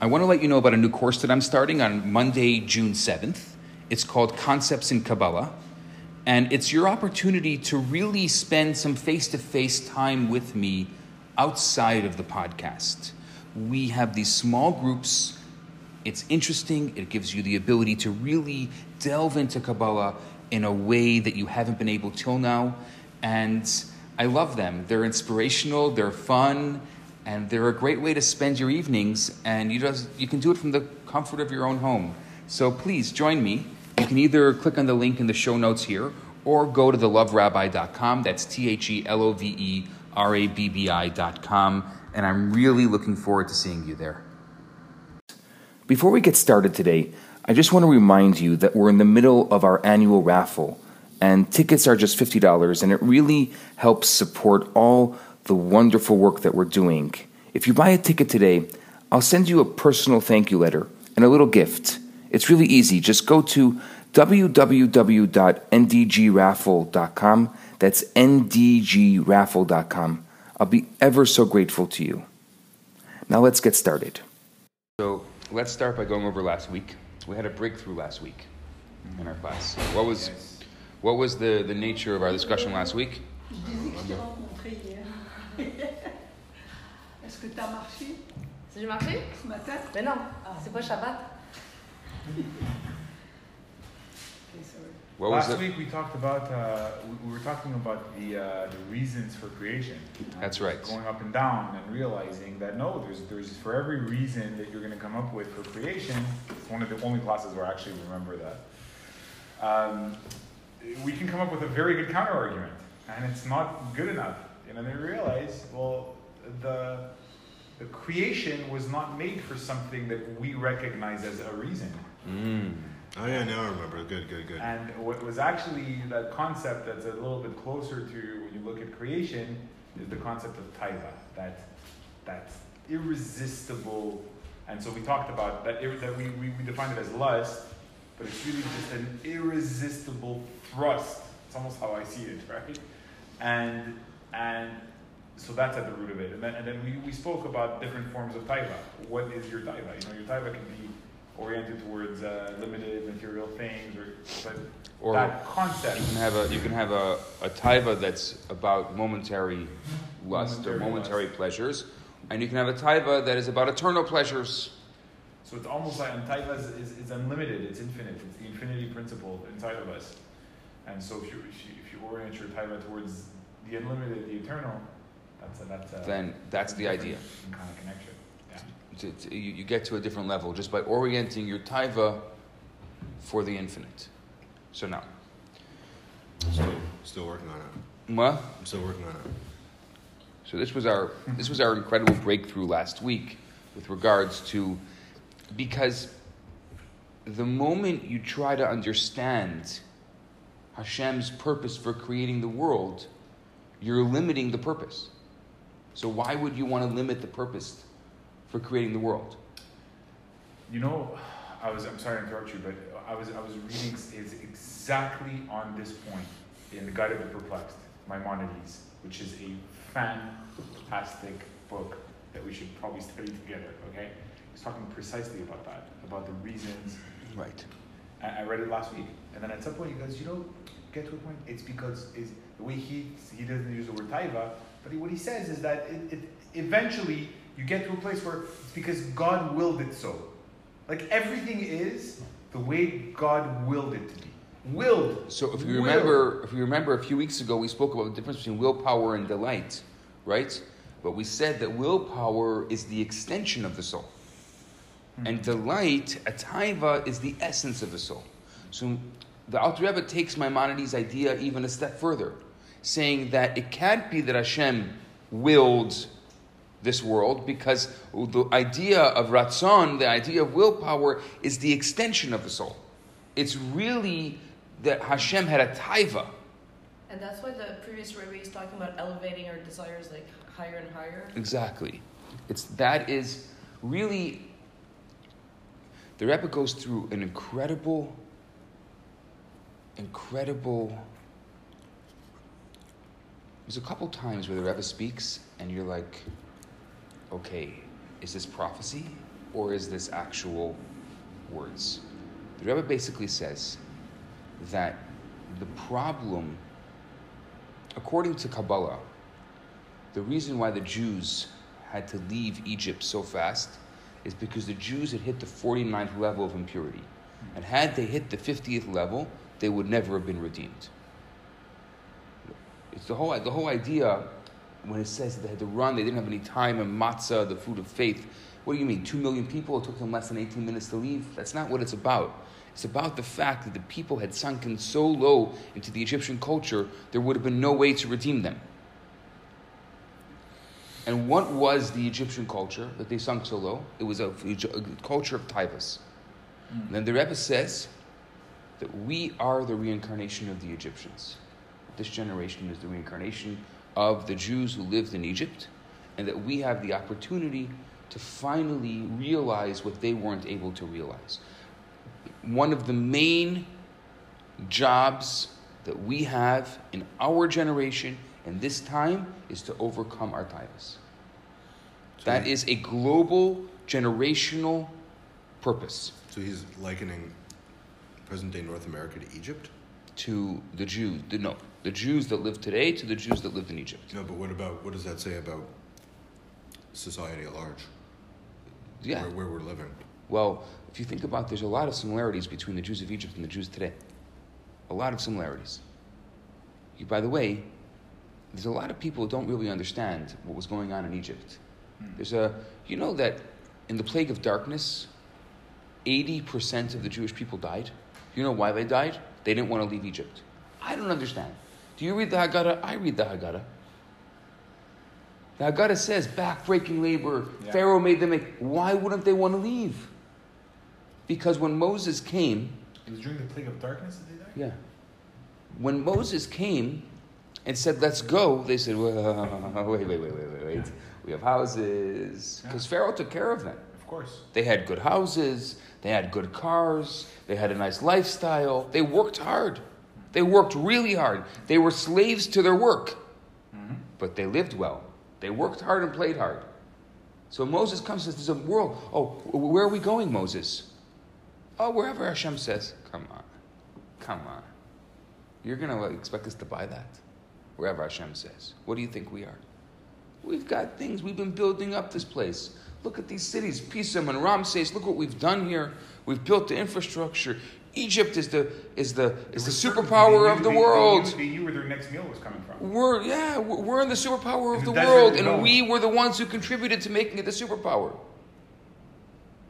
I want to let you know about a new course that I'm starting on Monday, June 7th. It's called Concepts in Kabbalah. And it's your opportunity to really spend some face to face time with me outside of the podcast. We have these small groups. It's interesting. It gives you the ability to really delve into Kabbalah in a way that you haven't been able till now. And I love them. They're inspirational, they're fun, and they're a great way to spend your evenings. And you, just, you can do it from the comfort of your own home. So please join me. You can either click on the link in the show notes here or go to theloverabbi.com. That's T H E L O V E R A B B I.com. And I'm really looking forward to seeing you there. Before we get started today, I just want to remind you that we're in the middle of our annual raffle, and tickets are just $50, and it really helps support all the wonderful work that we're doing. If you buy a ticket today, I'll send you a personal thank you letter and a little gift. It's really easy. Just go to www.ndgraffle.com. That's ndgraffle.com. I'll be ever so grateful to you. Now let's get started. So let's start by going over last week. We had a breakthrough last week in our class. What was what was the, the nature of our discussion last week? Est-ce que tu as marché C'est du marché ce matin Mais non, c'est pas Shabbat. Okay, sorry. What was Last it? week we talked about uh, we, we were talking about the uh, the reasons for creation. Uh, That's right. Going up and down and realizing that no, there's there's for every reason that you're going to come up with for creation. It's one of the only classes where I actually remember that. Um, we can come up with a very good counter argument, and it's not good enough. And then they realize, well, the the creation was not made for something that we recognize as a reason. Mm. Oh yeah, now I remember. Good, good, good. And what was actually that concept that's a little bit closer to when you look at creation is the concept of taiva, that that irresistible. And so we talked about that. That we, we, we defined it as lust, but it's really just an irresistible thrust. It's almost how I see it, right? And and so that's at the root of it. And then, and then we, we spoke about different forms of taiva. What is your taiva? You know, your taiva can be oriented towards uh, limited material things, or but Or that concept. You can have a you can have a, a taiva that's about momentary lust or Momentary momentary lust. pleasures, and you can have a taiva that is about eternal pleasures. So it's almost like taiva is, is, is unlimited. It's infinite. It's the infinity principle inside of us. And so if you if you, if you orient your taiva towards the unlimited, the eternal, that's a, that's a Then that's the idea. kind of connection. Yeah. To, to- you, you get to a different level just by orienting your taiva for the infinite. So now, Still, still working on it. what? I'm still working on it. So this was our this was our incredible breakthrough last week with regards to because the moment you try to understand Hashem's purpose for creating the world, you're limiting the purpose. So why would you want to limit the purpose for creating the world? You know, I was I'm sorry to interrupt you, but I was I was reading is exactly on this point in the Guide of the Perplexed, Maimonides, which is a fantastic book that we should probably study together. Okay, he's talking precisely about that, about the reasons. Right. I, I read it last week, and then at some point he goes, you know, get to a point. It's because is the way he he doesn't use the word taiva, but he, what he says is that it, it eventually you get to a place where it's because God willed it so. Like everything is the way God willed it to be. Willed. So if you Will. remember, if you remember a few weeks ago, we spoke about the difference between willpower and delight, right? But we said that willpower is the extension of the soul, hmm. and delight, a taiva, is the essence of the soul. So the Alter Rebbe takes Maimonides' idea even a step further, saying that it can't be that Hashem willed this world because the idea of ratzon, the idea of willpower, is the extension of the soul. It's really that Hashem had a taiva. And that's why the previous Rebbe is talking about elevating our desires like higher and higher. Exactly. It's that is really the Rebbe goes through an incredible, incredible. There's a couple times where the Rebbe speaks, and you're like, okay, is this prophecy? or is this actual words? The Rebbe basically says that the problem, according to Kabbalah, the reason why the Jews had to leave Egypt so fast is because the Jews had hit the 49th level of impurity. And had they hit the 50th level, they would never have been redeemed. It's the whole, the whole idea when it says that they had to run, they didn't have any time, and matzah, the food of faith. What do you mean? Two million people? It took them less than 18 minutes to leave? That's not what it's about. It's about the fact that the people had sunken so low into the Egyptian culture, there would have been no way to redeem them. And what was the Egyptian culture that they sunk so low? It was a, a culture of taivas. Mm. Then the Rebbe says that we are the reincarnation of the Egyptians. This generation is the reincarnation of the Jews who lived in Egypt, and that we have the opportunity to finally realize what they weren't able to realize. One of the main jobs that we have in our generation and this time is to overcome our taivas. That is a global, generational purpose. So he's likening present day North America to Egypt? To the Jews. No, the Jews that live today to the Jews that lived in Egypt. No, but what about, what does that say about society at large? Yeah. Where, where we're living? Well, if you think about there's a lot of similarities between the Jews of Egypt and the Jews today. A lot of similarities. You, by the way, there's a lot of people who don't really understand what was going on in Egypt. Hmm. There's a, you know that in the plague of darkness, 80% of the Jewish people died. You know why they died? They didn't want to leave Egypt. I don't understand. Do you read the Haggadah? I read the Haggadah. The Haggadah says back-breaking labor. Yeah. Pharaoh made them make. Why wouldn't they want to leave? Because when Moses came, it was during the plague of darkness that they died. Yeah. When Moses came and said, "Let's go," they said, well, "Wait, wait, wait, wait, wait, wait. We have houses." Because yeah. Pharaoh took care of them. Of course. They had good houses. They had good cars. They had a nice lifestyle. They worked hard. They worked really hard. They were slaves to their work, mm-hmm. but they lived well. They worked hard and played hard. So Moses comes says, There's a world. Oh, where are we going, Moses? Oh, wherever Hashem says. Come on. Come on. You're going to expect us to buy that? Wherever Hashem says. What do you think we are? We've got things. We've been building up this place. Look at these cities, Pisum and Ramses. Look what we've done here. We've built the infrastructure. Egypt is the is the is the superpower of the world. They knew where their next meal was coming from. We're yeah, we're in the superpower of the, the world, and we were the ones who contributed to making it the superpower.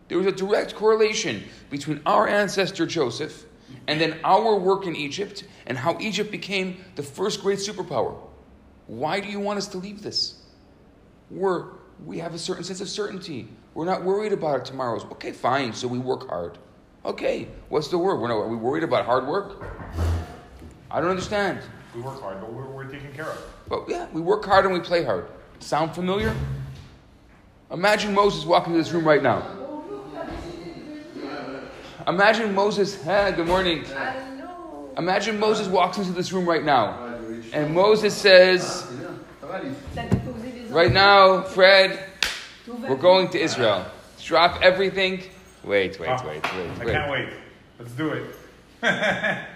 There was a direct correlation between our ancestor Joseph and then our work in Egypt and how Egypt became the first great superpower. Why do you want us to leave this? We're we have a certain sense of certainty. We're not worried about tomorrow's. Okay, fine. So we work hard. Okay, what's the word? We're not, are we worried about hard work? I don't understand. We work hard, but we're, we're taken care of. But yeah, we work hard and we play hard. Sound familiar? Imagine Moses walking into this room right now. Imagine Moses. Hey, good morning. Imagine Moses walks into this room right now, and Moses says, "Right now, Fred, we're going to Israel. Drop everything Wait, wait, oh, wait, wait, I can't wait. Let's do it.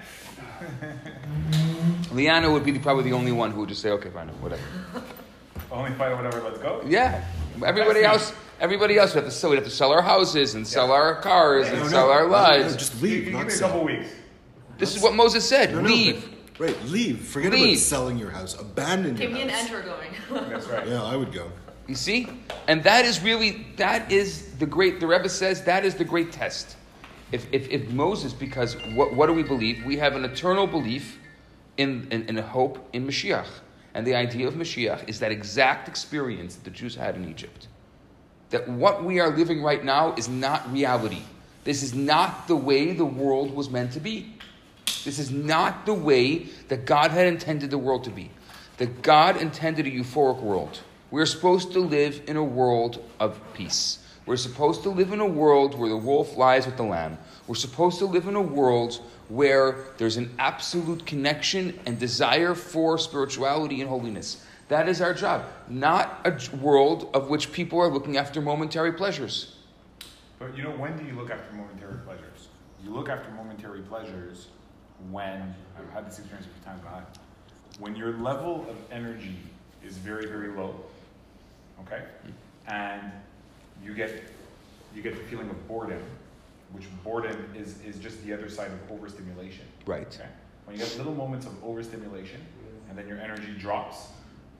Liana would be probably the only one who would just say, okay, fine, whatever. Only fine, whatever, let's go? Yeah. Everybody else, everybody else, we have to sell, we have to sell our houses and sell yeah. our cars and no, sell our lives. No, just leave. Give, give me a couple weeks. This is what Moses said. leave. Right, leave. Forget leave. about selling your house. Abandon your house. me and Andrew are going. That's right. Yeah, I would go. You see? And that is really, that is the great, the Rebbe says, that is the great test. If, if, if Moses, because what, what do we believe? We have an eternal belief in, in, in a hope in Mashiach. And the idea of Mashiach is that exact experience that the Jews had in Egypt. That what we are living right now is not reality. This is not the way the world was meant to be. This is not the way that God had intended the world to be. That God intended a euphoric world we're supposed to live in a world of peace. We're supposed to live in a world where the wolf lies with the lamb. We're supposed to live in a world where there's an absolute connection and desire for spirituality and holiness. That is our job, not a world of which people are looking after momentary pleasures. But you know, when do you look after momentary pleasures? You look after momentary pleasures when I've had this experience a few times in my life. When your level of energy is very, very low, okay, hmm. and you get you get the feeling of boredom, which boredom is is just the other side of overstimulation. Right. Okay. When you get little moments of overstimulation, and then your energy drops,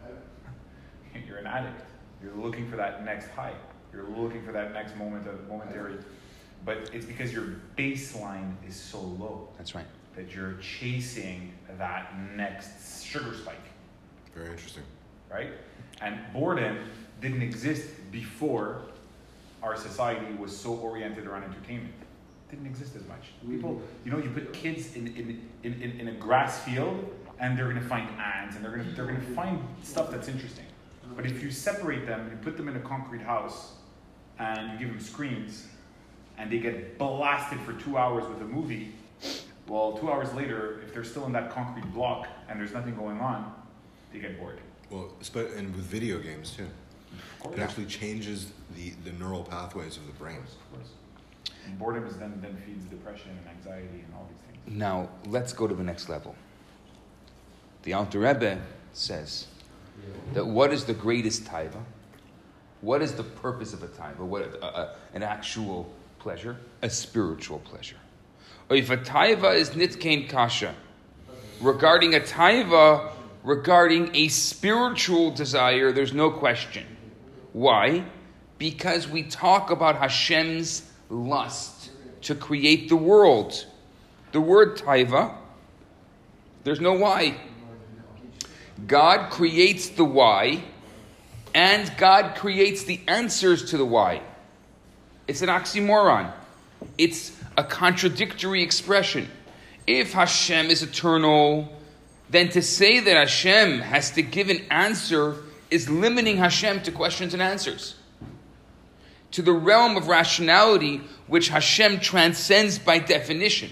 you're an addict. You're looking for that next high. You're looking for that next moment of momentary. But it's because your baseline is so low That's right. That you're chasing that next sugar spike, Very interesting. right? And boredom didn't exist before our society was so oriented around entertainment. It didn't exist as much. Mm-hmm. People, you know, you put kids in, in, in, in, in a grass field and they're gonna find ants and they're gonna, they're gonna find stuff that's interesting. But if you separate them, you put them in a concrete house and you give them screens and they get blasted for two hours with a movie, well, two hours later, if they're still in that concrete block and there's nothing going on, they get bored. Well, spe- and with video games too. Of course. It actually changes the, the neural pathways of the brain. Of course. And boredom is then, then feeds depression and anxiety and all these things. Now, let's go to the next level. The Alter Rebbe says that what is the greatest taiva? What is the purpose of a taiva? What a, a, an actual pleasure? A spiritual pleasure. Or if a taiva is nitkein kasha, regarding a taiva, regarding a spiritual desire, there's no question. Why? Because we talk about Hashem's lust to create the world. The word taiva, there's no why. God creates the why, and God creates the answers to the why. It's an oxymoron. It's a contradictory expression. If Hashem is eternal, then to say that Hashem has to give an answer is limiting Hashem to questions and answers. To the realm of rationality, which Hashem transcends by definition.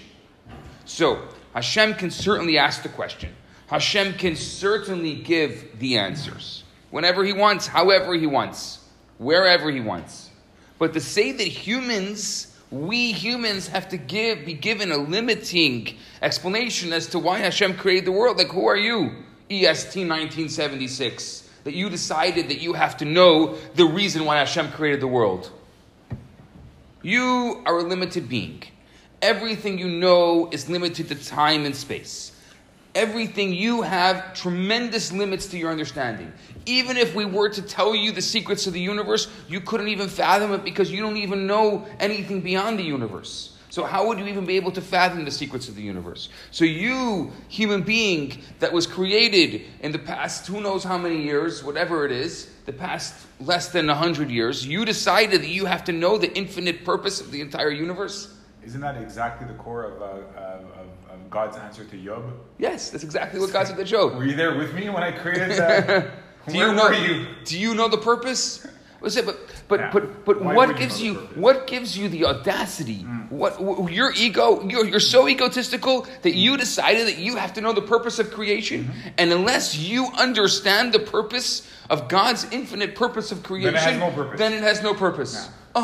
So, Hashem can certainly ask the question. Hashem can certainly give the answers. Whenever he wants, however he wants, wherever he wants. But to say that humans, we humans, have to give, be given a limiting explanation as to why Hashem created the world, like who are you, EST 1976, that you decided that you have to know the reason why Hashem created the world? You are a limited being. Everything you know is limited to time and space. Everything you have tremendous limits to your understanding. Even if we were to tell you the secrets of the universe, you couldn't even fathom it because you don't even know anything beyond the universe. So, how would you even be able to fathom the secrets of the universe? So, you, human being that was created in the past, who knows how many years, whatever it is, the past less than 100 years, you decided that you have to know the infinite purpose of the entire universe? Isn't that exactly the core of, uh, of, God's answer to Job? Yes, that's exactly what God said to Job. Were you there with me when I created that? Do Where you know? were you? Do you know the purpose? What's it? But but Yeah. but but Why what gives you? Mm. what gives you the audacity? What wh- your ego? You're, you're so egotistical that you decided that you have to know the purpose of creation, Mm-hmm. and unless you understand the purpose of God's infinite purpose of creation, has no purpose. then it has no purpose. Uh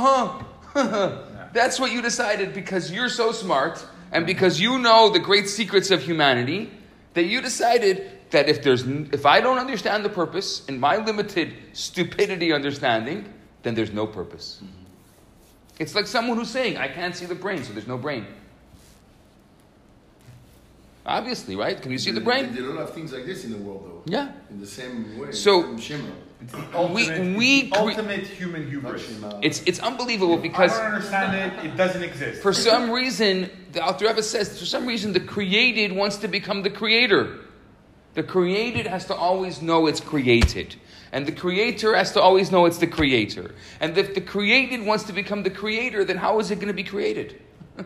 huh. That's what you decided because you're so smart and because you know the great secrets of humanity that you decided that if there's if I don't understand the purpose in my limited stupidity understanding, then there's no purpose. Mm-hmm. It's like someone who's saying, I can't see the brain, so there's no brain. Obviously, right? Can you see the brain? There are a lot of things like this in the world, though. Yeah. In the same way. So- same shimmer. It's the We- ultimate, we it's cre- ultimate human hubris. It's it's unbelievable I because don't understand it. It doesn't exist. for some reason, the Alter Rebbe says, for some reason, the created wants to become the creator. The created has to always know it's created. And the creator has to always know it's the creator. And if the created wants to become the creator, then how is it going to be created?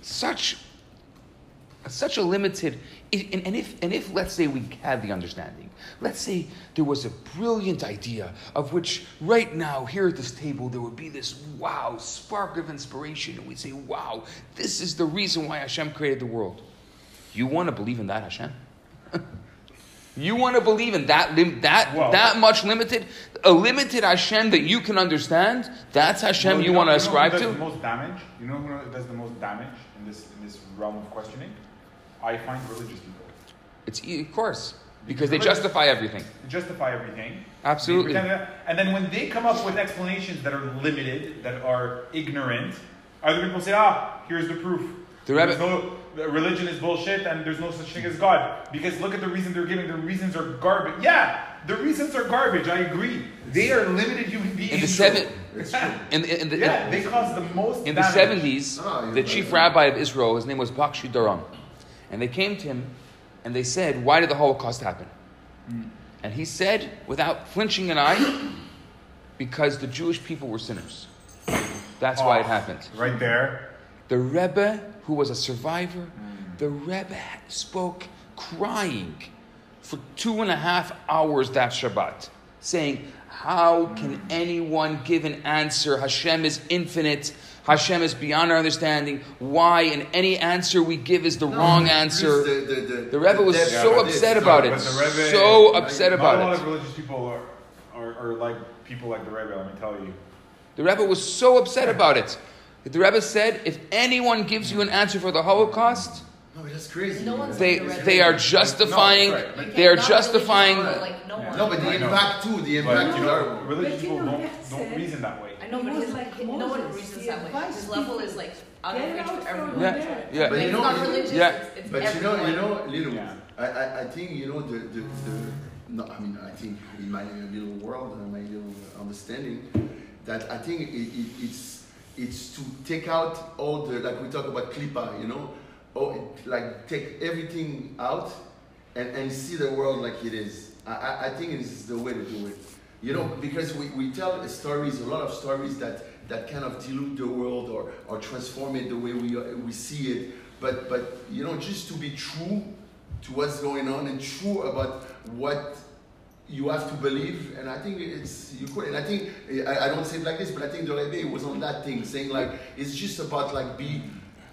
such such a limited and and if and if let's say we had the understanding let's say there was a brilliant idea of which right now here at this table there would be this wow spark of inspiration and we'd say wow this is the reason why hashem created the world you want to believe in that hashem You want to believe in that lim- that that much limited, a limited Hashem that you can understand. That's Hashem Well, you, know- want to ascribe who does to. The most damage. You know who does the most damage in this in this realm of questioning? I find religious people. It's e- of course because they justify everything. They justify everything. Absolutely. That- and then when they come up with explanations that are limited, that are ignorant, other people say, "Ah, here's the proof." The There's rabbi- no, religion is bullshit, and there's no such thing as God. Because look at the reasons they're giving. The reasons are garbage. Yeah, the reasons are garbage. I agree. They are limited human beings. In the seven, It's true. in, the- in the, Yeah, they cause the most. in the seventies, you're the right. chief rabbi of Israel, his name was Bakshi-Doron, and they came to him, and they said, "Why did the Holocaust happen?" Mm. And he said, without flinching an eye, because the Jewish people were sinners. That's why it Oh, happened. Right there. The Rebbe, who was a survivor, mm. the Rebbe spoke crying for two and a half hours that Shabbat, saying, How can mm. anyone give an answer? Hashem is infinite. Hashem is beyond our understanding. Why? And any answer we give is the wrong answer. The, the, the, The Rebbe was depth so of it. upset about it. Rebbe- So upset about it. a lot of religious people are, are, are like people like the Rebbe. Let me tell you. The Rebbe was so upset about it. The Rebbe said, if anyone gives you an answer for the Holocaust, No, but that's crazy. No one's they, the they are justifying, No, right, they are justifying, religious, like, no Yeah. No, but the impact too. The But impact you is know, religious people don't, don't reason that way. I know, He but his, like no one Moses. reasons that way. advised His level is like out of Get reach out for from everyone. Yeah, yeah. But you it's know- not religious. Yeah. It's, it's But you know, you know, little. Yeah. I, I, I think you know the, the, the no, I mean I think in my little world and my little understanding that I think it, it, it's it's to take out all the like we talk about klipa, you know, oh, or like take everything out and, and see the world like it is. I, I, I think this is the way to do it. You know, because we, we tell stories, a lot of stories that, that kind of dilute the world or, or transform it the way we, we see it. But, but, you know, just to be true to what's going on and true about what you have to believe. And I think it's, you could, and I think, I, I don't say it like this, but I think the Rebbe was on that thing, saying like, it's just about like be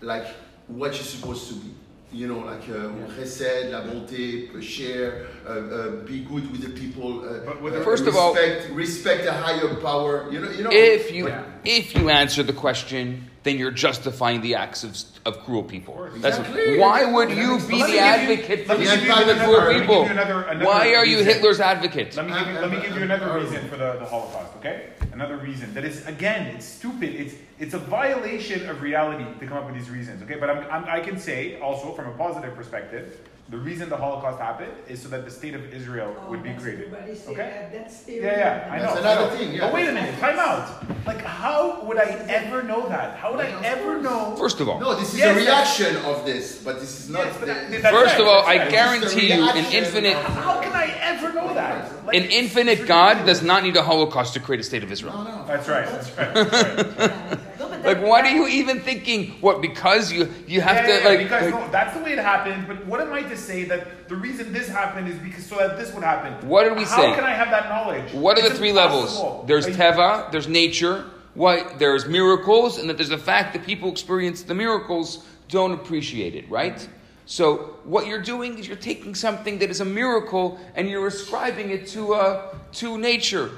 like what you're supposed to be. You know, like uh, chesed, la bonté, share, uh, uh, be good with the people. Uh, But with uh, the- First of all- respect, respect a higher power. You know, you know. if you Yeah. if you answer the question, then you're justifying the acts of, of cruel people. course. That's Exactly. why would you be the Let you- advocate for let me these give the another- poor let me give people? another- another Why are you reason. Hitler's advocate? Let me give you, let me give you another reason for the, the Holocaust, okay? Another reason that is again, it's stupid. It's it's a violation of reality to come up with these reasons, okay? But I'm, I'm, I can say also from a positive perspective, the reason the Holocaust happened is so that the state of Israel Oh, would be created. everybody say Okay? that. That's Yeah, yeah, I know. That's another know. thing, yeah. But wait a minute, time out. Like, how would I ever know that? How would I ever know? First of all, No, this is Yes, a reaction of this, but this is not. Yes, but the- that- first right, of all, I right. guarantee you, an infinite How can I ever know that? Like, an infinite God does not need a Holocaust to create a state of Israel. No, no. That's right. That's right. That's right. No, but Like, that- what are you even thinking? What because you you have yeah, to yeah, yeah, like, because like, no, that's the way it happened. But what am I to say that the reason this happened is because so that this would happen? What did we say? How can I have that knowledge? What are the three impossible. levels? There's teva, there's nature, what there's miracles, and that there's the fact that people experience the miracles don't appreciate it, right? So what you're doing is you're taking something that is a miracle and you're ascribing it to uh, to nature.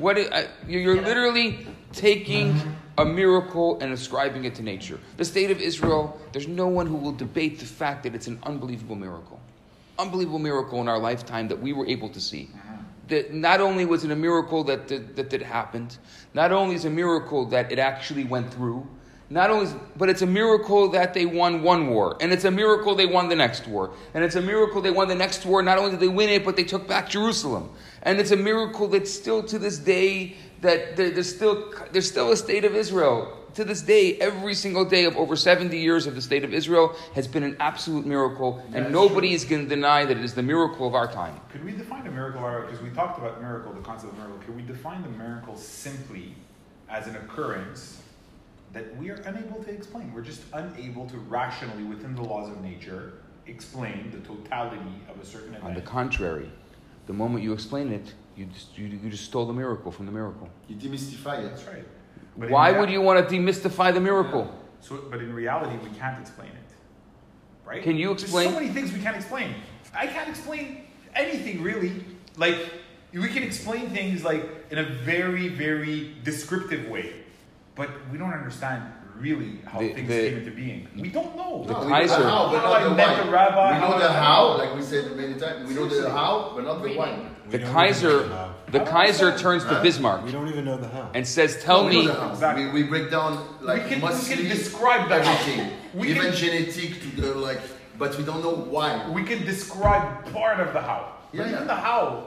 J'aime bien entendre. What i- uh, you're you're literally taking a miracle and ascribing it to nature. The state of Israel, there's no one who will debate the fact that it's an unbelievable miracle. Unbelievable miracle in our lifetime that we were able to see. That not only was it a miracle that that, that, that happened, not only is it a miracle that it actually went through, not only, is, but it's a miracle that they won one war, and it's a miracle they won the next war, and it's a miracle they won the next war. Not only did they win it, but they took back Jerusalem, and it's a miracle that still to this day that there- there's still there's still a state of Israel to this day. Every single day of over 70 years of the state of Israel has been an absolute miracle, and nobody is going to deny that it is the miracle of our time. Could we define a miracle? Because we talked about miracle, the concept of miracle. Could we define the miracle simply as an occurrence that we are unable to explain? We're just unable to rationally, within the laws of nature, explain the totality of a certain event. On the contrary, the moment you explain it, you just, you, you just stole the miracle from the miracle. You demystify it. That's right. But Why rea- would you want to demystify the miracle? So, but in reality, we can't explain it, right? Can you There's explain- so many things we can't explain. I can't explain anything really. Like we can explain things like in a very, very descriptive way, but we don't understand really how The- things the- came into being. We don't know. The No, we Kaiser- know the how, but not the why. the rabbi, we know the how, like we said many times. We know the how, but not the why. The don't Kaiser, the the Kaiser turns to Bismarck We don't even know the how. and says, "Tell No, we me." Exactly. We, we break down like we can, we can describe the how. everything, We even can, genetic to the like, but we don't know why. we can describe part of the how. Yeah, but yeah. even the how.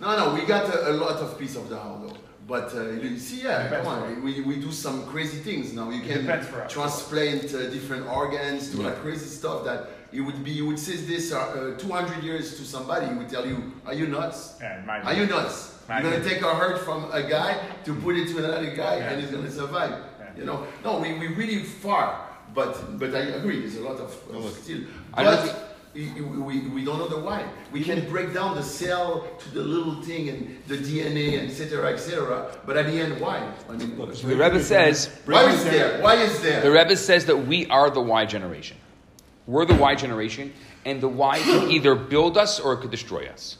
No, no, we got a, a lot of piece of the how though. But uh, you see, yeah, come on, we, we do some crazy things now. You can depends for us. transplant uh, different organs, do Yeah. like crazy stuff that it would be. You would say this uh, uh, 200 years to somebody, he would tell you, "Are you nuts? Yeah. Are you nuts? You're gonna take a heart from a guy to put it to another guy, Yeah. and he's gonna survive." Yeah. You know, no, we we really far, but but I agree. There's a lot of, of look. still, I but. We, we, we don't know the why. We can break down the cell to the little thing and the DNA and etc. etc. But at the end, why? I mean, Look, The Rebbe says, why is there? Why is there? the Rebbe says that we are the Y generation. We're the Y generation, and the Y can either build us or it could destroy us.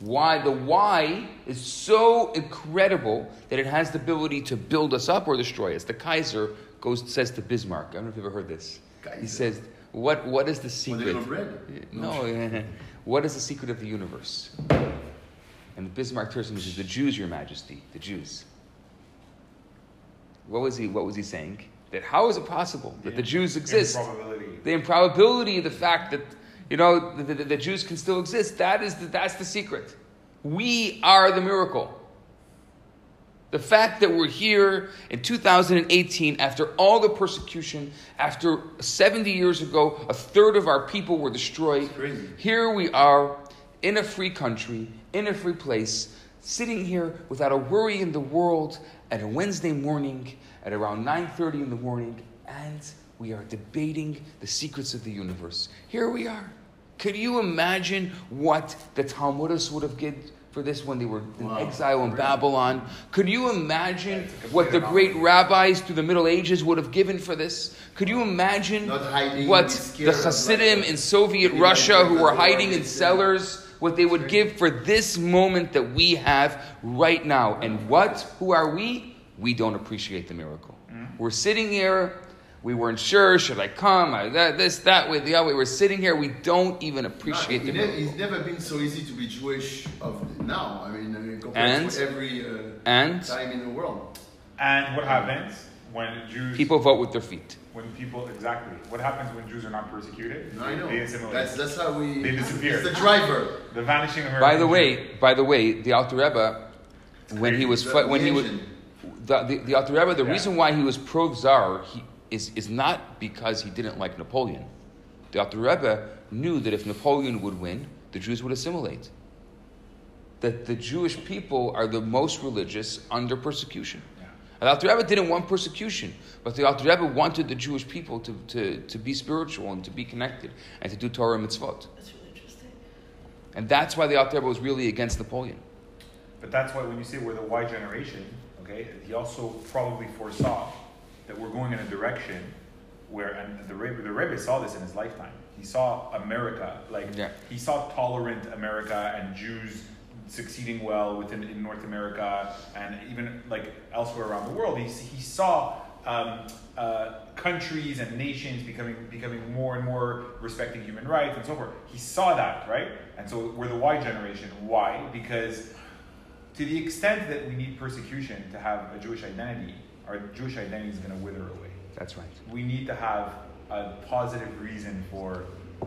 Why the Y is so incredible that it has the ability to build us up or destroy us. The Kaiser goes says to Bismarck. I don't know if you've ever heard this. He says, "What what is the secret? bread? No, what is the secret of the universe?" And Bismarck turns him and says, "The Jews, Your Majesty, the Jews." What was he? What was he saying? That how is it possible that the Jews exist? Improbability. The improbability of the fact that you know the, the, the Jews can still exist. That is the, that's the secret. We are the miracle. The fact that we're here in 2018 after all the persecution, after 70 years ago, a third of our people were destroyed. Here we are in a free country, in a free place, sitting here without a worry in the world at a Wednesday morning at around 9:30 in the morning, and we are debating the secrets of the universe. Here we are. Could you imagine what the Talmudists would have given for this when they were in Wow. exile in Right. Babylon? Could you imagine That's a complete what the great rabbis through the Middle Ages would have given for this? Could you imagine what the Hasidim in Soviet Russia who were hiding in cellars, what they would give for this moment that we have right now? And what? Who are we? We don't appreciate the miracle. We're sitting here. We weren't sure. Should I come? I, that, this, that way, the other way. We're sitting here. We don't even appreciate No, the it ne- It's never been so easy to be Jewish of now. I mean, uh, compared And- to every uh, And time in the world. And what happens when Jews people vote with their feet. when people exactly what happens when Jews are not persecuted? No, I know. They assimilate. That's that's how we. They disappear. It's the driver. the vanishing American. By the Jew. way, by the way, the Alter Rebbe, when he was The- fi- when the he was the, the, the Alter Rebbe, the Yeah. reason why he was pro czar he, is is not because he didn't like Napoleon. The Alter Rebbe knew that if Napoleon would win, the Jews would assimilate. That the Jewish people are the most religious under persecution. Yeah. The Alter Rebbe didn't want persecution, but the Alter Rebbe wanted the Jewish people to, to, to be spiritual and to be connected and to do Torah and mitzvot. That's really interesting. And that's why the Alter Rebbe was really against Napoleon. But that's why when you say we're the Y generation, okay, he also probably foresaw that we're going in a direction where, and the Rebbe, the Rebbe saw this in his lifetime. He saw America, like Yeah. he saw tolerant America and Jews succeeding well within in North America and even like elsewhere around the world. He, he saw um, uh, countries and nations becoming becoming more and more respecting human rights and so forth. He saw that, right? And so we're the Y generation. Why? Because to the extent that we need persecution to have a Jewish identity, our Jewish identity is going to wither away. That's right. We need to have a positive reason for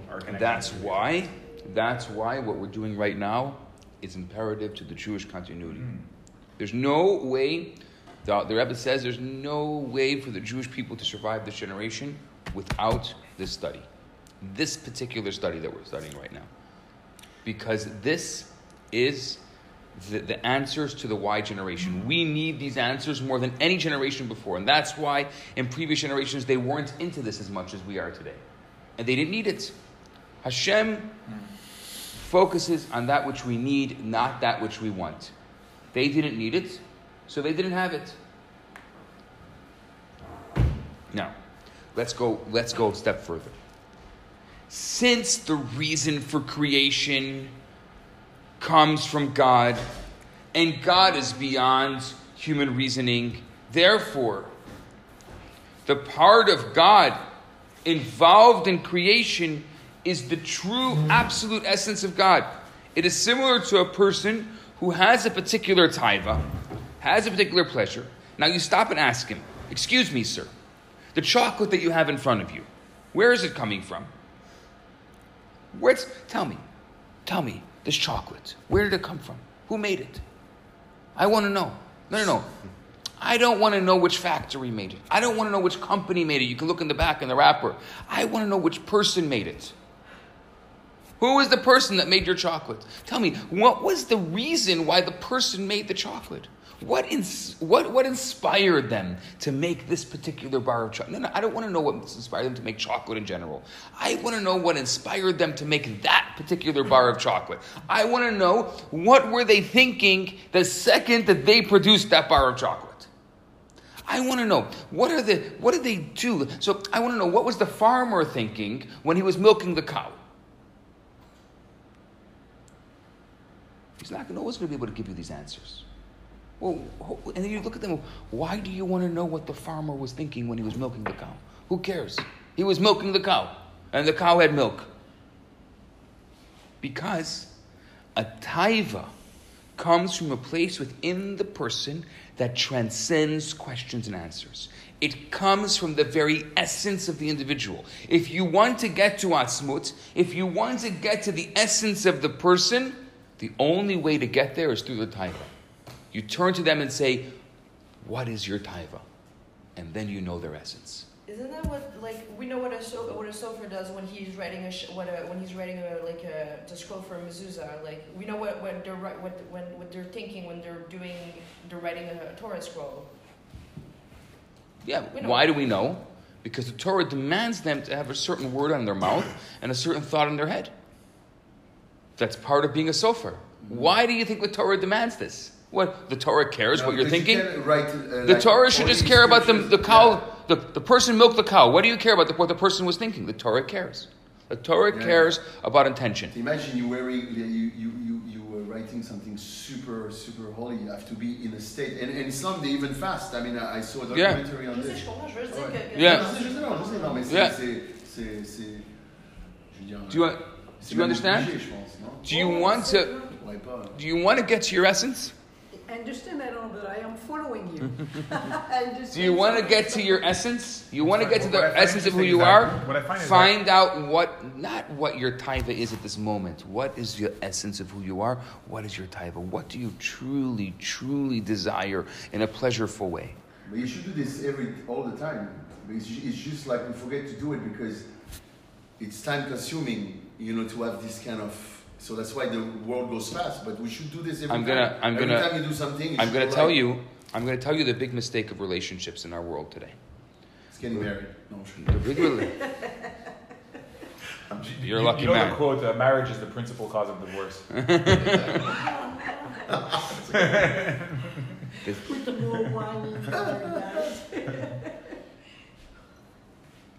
our connection. And that's why, that's why what we're doing right now is imperative to the Jewish continuity. Mm. There's no way, the, the Rebbe says, there's no way for the Jewish people to survive this generation without this study. This particular study that we're studying right now. Because this is the, the answers to the Y generation. We need these answers more than any generation before. And that's why in previous generations they weren't into this as much as we are today. And they didn't need it. Hashem focuses on that which we need, not that which we want. They didn't need it, so they didn't have it. Now, let's go, let's go a step further. Since the reason for creation comes from God, and God is beyond human reasoning, therefore, the part of God involved in creation is the true absolute essence of God. It is similar to a person who has a particular taiva, has a particular pleasure. Now you stop and ask him, Excuse me, sir, the chocolate that you have in front of you, where is it coming from? Where's, tell me, tell me, this chocolate, where did it come from? Who made it? I want to know. No, no, no. I don't want to know which factory made it. I don't want to know which company made it. You can look in the back in the wrapper. I want to know which person made it. Who is the person that made your chocolate? Tell me, what was the reason why the person made the chocolate? What, ins- what, what inspired them to make this particular bar of chocolate? No, no, I don't want to know what inspired them to make chocolate in general. I want to know what inspired them to make that particular bar of chocolate. I want to know what were they thinking the second that they produced that bar of chocolate. I want to know what are the what did they do? So I want to know what was the farmer thinking when he was milking the cow. He's not always going to be able to give you these answers. Well, and then you look at them. Why do you want to know what the farmer was thinking when he was milking the cow? Who cares? He was milking the cow, and the cow had milk. Because a taiva comes from a place within the person that transcends questions and answers. It comes from the very essence of the individual. If you want to get to Atzmut, if you want to get to the essence of the person, the only way to get there is through the taiva. You turn to them and say, What is your taiva? And then you know their essence. Isn't that what like we know what a so, what a sofer does when he's writing a sh- what a, when he's writing a like a to scroll for a mezuzah like we know what what they're what when what they're thinking when they're doing they're writing a Torah scroll. Yeah, why do we know? Because the Torah demands them to have a certain word on their mouth and a certain thought in their head. That's part of being a sofer. Why do you think the Torah demands this? What the Torah cares what you're Because you thinking? write, uh, The like Torah should just care about the, the cow, Yeah. the, the person milked the cow. What do you care about the, what the person was thinking? The Torah cares. The Torah Yeah. cares about intention. Imagine you wearing you you you you were writing something super super holy. You have to be in a state, and, and Islam they even fast. I mean, I, I saw a Yeah. documentary on this. je comprends, je veux dire Ouais. que- que- Yeah. Non, je sais, non, je sais, non, mais c'est Yeah. Do you, euh, want- do you understand? obligé, je pense, non? Do you want to? Do you want to get to your essence? I understand that all, but I am following you. Do you want to get to your essence? You want to get to the essence of who you are? what I find is Find out what, not what your taiva is at this moment. What is your essence of who you are? What is your taiva? What do you truly, truly desire in a pleasureful way? But you should do this every all the time. It's, it's just like we forget to do it because it's time consuming, you know, to have this kind of. So that's why the world goes fast. But we should do this every I'm time. gonna- I'm every gonna- time you do something. you I'm going to tell like, you. I'm going to tell you the big mistake of relationships in our world today. It's getting married. No, je- The big You're a lucky you know man. the quote, uh, marriage is the principal cause of divorce. Put the more wine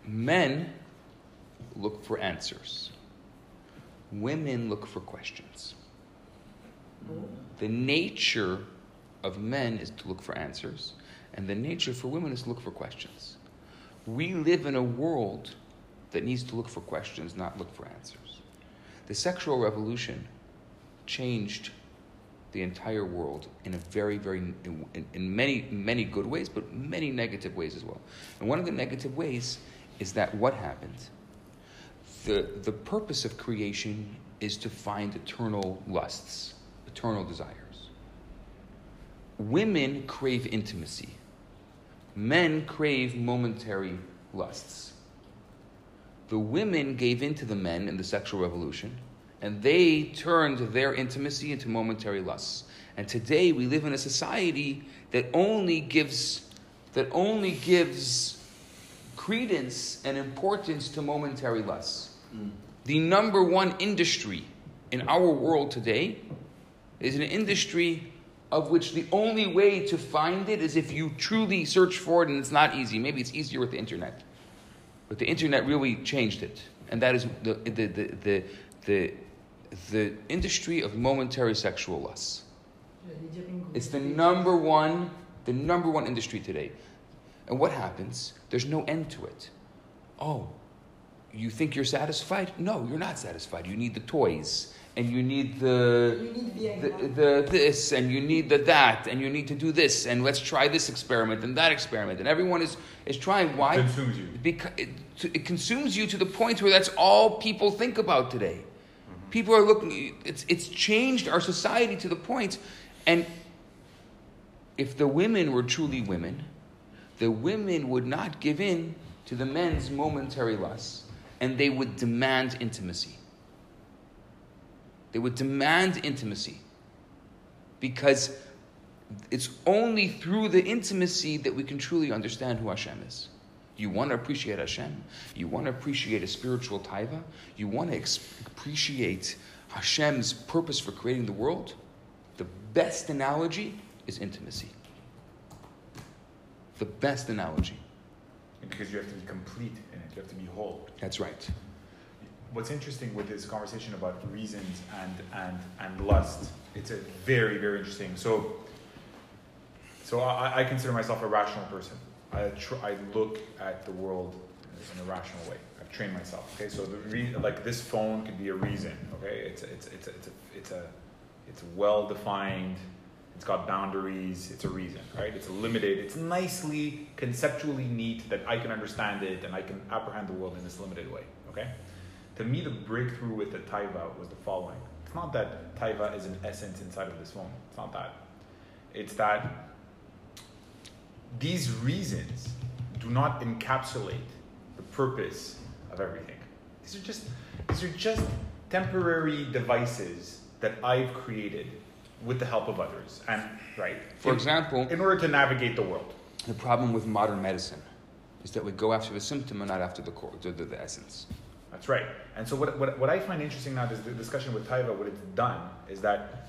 Men look for answers. Women look for questions. The nature of men is to look for answers, and the nature for women is to look for questions. We live in a world that needs to look for questions, not look for answers. The sexual revolution changed the entire world in a very, very, in, in, in many, many good ways, but many negative ways as well. And one of the negative ways is that what happened? The, the purpose of creation is to find eternal lusts, eternal desires. Women crave intimacy. Men crave momentary lusts. The women gave in to the men in the sexual revolution, and they turned their intimacy into momentary lusts. And today we live in a society that only gives that only gives credence and importance to momentary lusts. The number one industry in our world today is an industry of which the only way to find it is if you truly search for it, and it's not easy. Maybe it's easier with the internet. But the internet really changed it, and that is the the the the, the, the industry of momentary sexual lust. It's the number one, the number one industry today. And what happens? There's no end to it. Oh, you think you're satisfied? No, you're not satisfied. You need the toys, and you need the, You need the, Viagra. the this, and you need the that, and you need to do this, and let's try this experiment and that experiment, and everyone is is trying. Why? It Consumes you. Because it, it consumes you to the point where that's all people think about today. Mm-hmm. People are looking. It's it's changed our society to the point, and if the women were truly women, the women would not give in to the men's momentary lusts, and they would demand intimacy. They would demand intimacy, because it's only through the intimacy that we can truly understand who Hashem is. You want to appreciate Hashem. You want to appreciate a spiritual taiva. You want to ex- appreciate Hashem's purpose for creating the world. The best analogy is intimacy. The best analogy. Because you have to be complete in it, you have to be whole. That's right. What's interesting with this conversation about reasons and, and, and lust, it's a very, very interesting. So, so I, I consider myself a rational person. I, tr- I look at the world in a rational way. I've trained myself. Okay, so the re- like this phone could be a reason. Okay, it's a, it's a, it's a, it's a, it's a, it's well defined. It's got boundaries. It's a reason, right? It's limited. It's nicely conceptually neat that I can understand it and I can apprehend the world in this limited way. Okay. To me, the breakthrough with the taiva was the following. It's not that taiva is an essence inside of this phone. It's not that. It's that these reasons do not encapsulate the purpose of everything. These are just these are just temporary devices that I've created with the help of others. And right. For in- example, in order to navigate the world. the problem with modern medicine is that we go after the symptom and not after the core, the, the, the essence. That's right. And so what, what, what I find interesting now is the discussion with Taiva, what it's done is that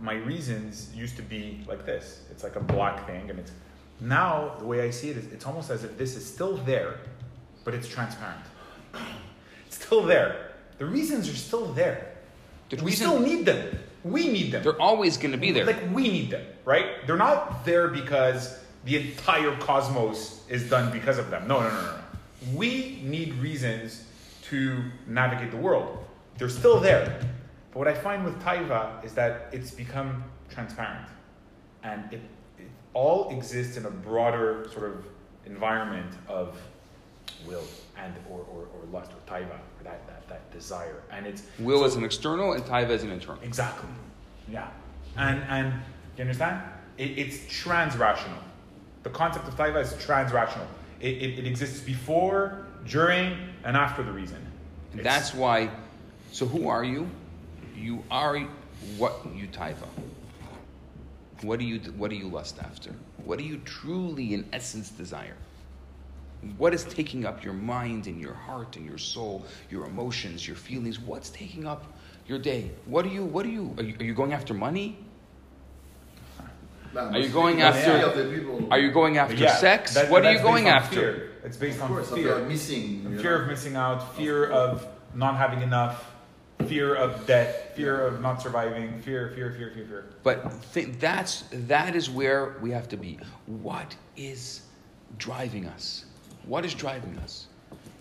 my reasons used to be like this. It's like a black thing and it's now the way I see it is it's almost as if this is still there, but it's transparent. It's still there. The reasons are still there. The we reason- still need them. We need them. They're always going to be there. Like we need them, right? They're not there because the entire cosmos is done because of them. No, no, no, no. no. We need reasons to navigate the world. They're still there. But what I find with Taiva is that it's become transparent. And it, it all exists in a broader sort of environment of will and or, or, or lust or Taiva, or that, that, that desire. And it's Will so- is an external and taiva is an internal. Exactly. Yeah. And and you understand? It, it's trans-rational. The concept of taiva is trans-rational. It, it, it exists before, during, and after the reason. And It's- that's why. So who are you? You are what you taiva. What do you what do you lust after? What do you truly, in essence, desire? What is taking up your mind and your heart and your soul, your emotions, your feelings? What's taking up your day? What are you? What are you? Are you, are you going after money? Are you going after- the people, Are you going after Yeah, sex? that- what are you going after? Fear. It's based Of on course, fear. the missing. fear know. of missing out, fear of not having enough, fear of debt, fear of not surviving, fear, fear, fear, fear, fear. But th- that's that is where we have to be. What is driving us? What is driving us?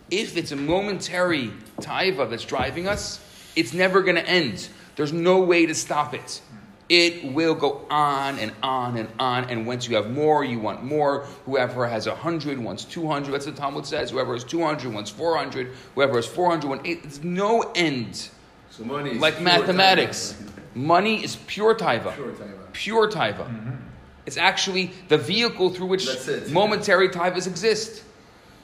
If it's a momentary taiva that's driving us, it's never going to end. There's no way to stop it. It will go on and on and on. And once you have more, you want more. Whoever has 100 wants 200. That's what the Talmud says. Whoever has 200 wants 400. Whoever has 400 wants 8. There's no end. So money is Like mathematics. Money is pure taiva Pure taiva. pure taiva. Mm-hmm. It's actually the vehicle through which it. momentary taivas exist.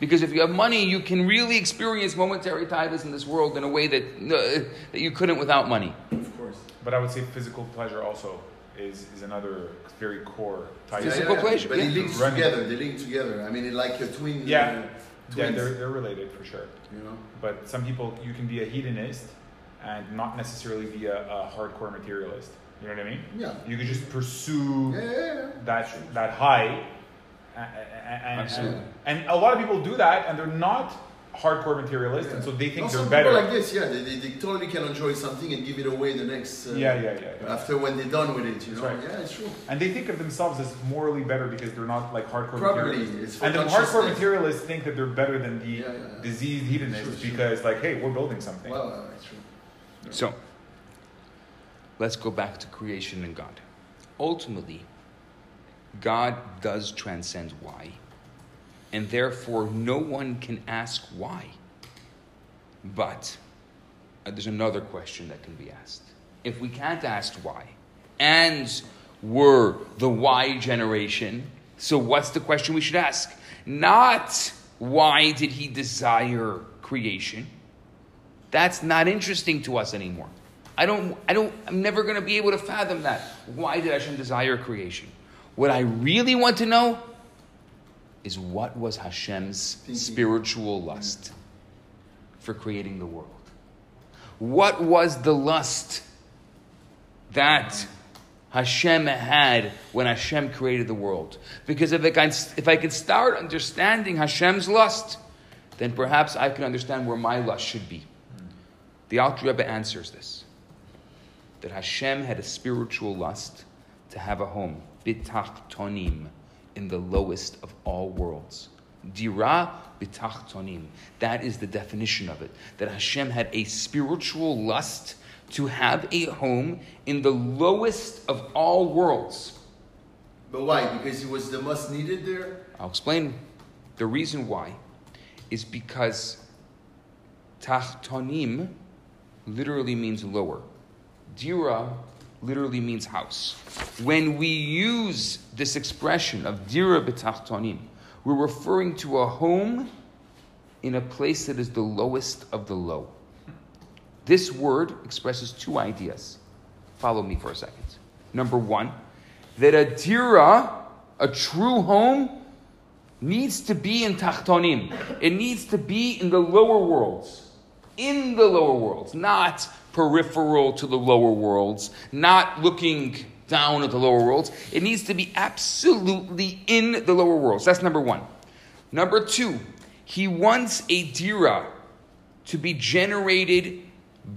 Because if you have money, you can really experience momentary taivas in this world in a way that, uh, that you couldn't without money. Of course. But I would say physical pleasure also is, is another very core type. Physical pleasure, But yeah. it links Running. together. They link together. I mean, it like your twin. Yeah. Uh, Yeah, they're, they're related for sure. You know. But some people, you can be a hedonist and not necessarily be a, a hardcore materialist. You know what I mean? Yeah. You could just pursue Yeah, yeah, yeah. that that high, and, Absolutely. and, and a lot of people do that, and they're not hardcore materialist, and so they think No, they're some better. people like this, yeah, they, they, they totally can enjoy something and give it away the next. Uh, yeah, yeah, yeah, yeah. After when they're done with it, you know. Right. Yeah, it's true. And they think of themselves as morally better because they're not like hardcore Probably, materialists. it's And the hardcore consciousness. materialists think that they're better than the Yeah, yeah, yeah. diseased hedonists Sure, sure. because, like, hey, we're building something. Well, uh, it's true. So, let's go back to creation and God. Ultimately, God does transcend why, and therefore no one can ask why. But uh, there's another question that can be asked. If we can't ask why, and we're the why generation, so what's the question we should ask? Not why did he desire creation? That's not interesting to us anymore. I don't, I don't, I'm never going to be able to fathom that. Why did Hashem desire creation? What I really want to know is what was Hashem's Thinking. spiritual mm-hmm. lust for creating the world? What was the lust that Hashem had when Hashem created the world? Because if I can, if I can start understanding Hashem's lust, then perhaps I can understand where my lust should be. Mm. The Alter Rebbe answers this that Hashem had a spiritual lust to have a home, bitachtonim, in the lowest of all worlds. Dira bitachtonim. That is the definition of it. That Hashem had a spiritual lust to have a home in the lowest of all worlds. But why? Because it was the most needed there. I'll explain the reason why is because tachtonim literally means lower. Dira literally means house. When we use this expression of dira b'tachtonim, we're referring to a home in a place that is the lowest of the low. This word expresses two ideas. Follow me for a second. Number one, that a dira, a true home, needs to be in tachtonim. It needs to be in the lower worlds. In the lower worlds, not peripheral to the lower worlds, not looking down at the lower worlds. It needs to be absolutely in the lower worlds. That's number one. Number two, he wants a dira to be generated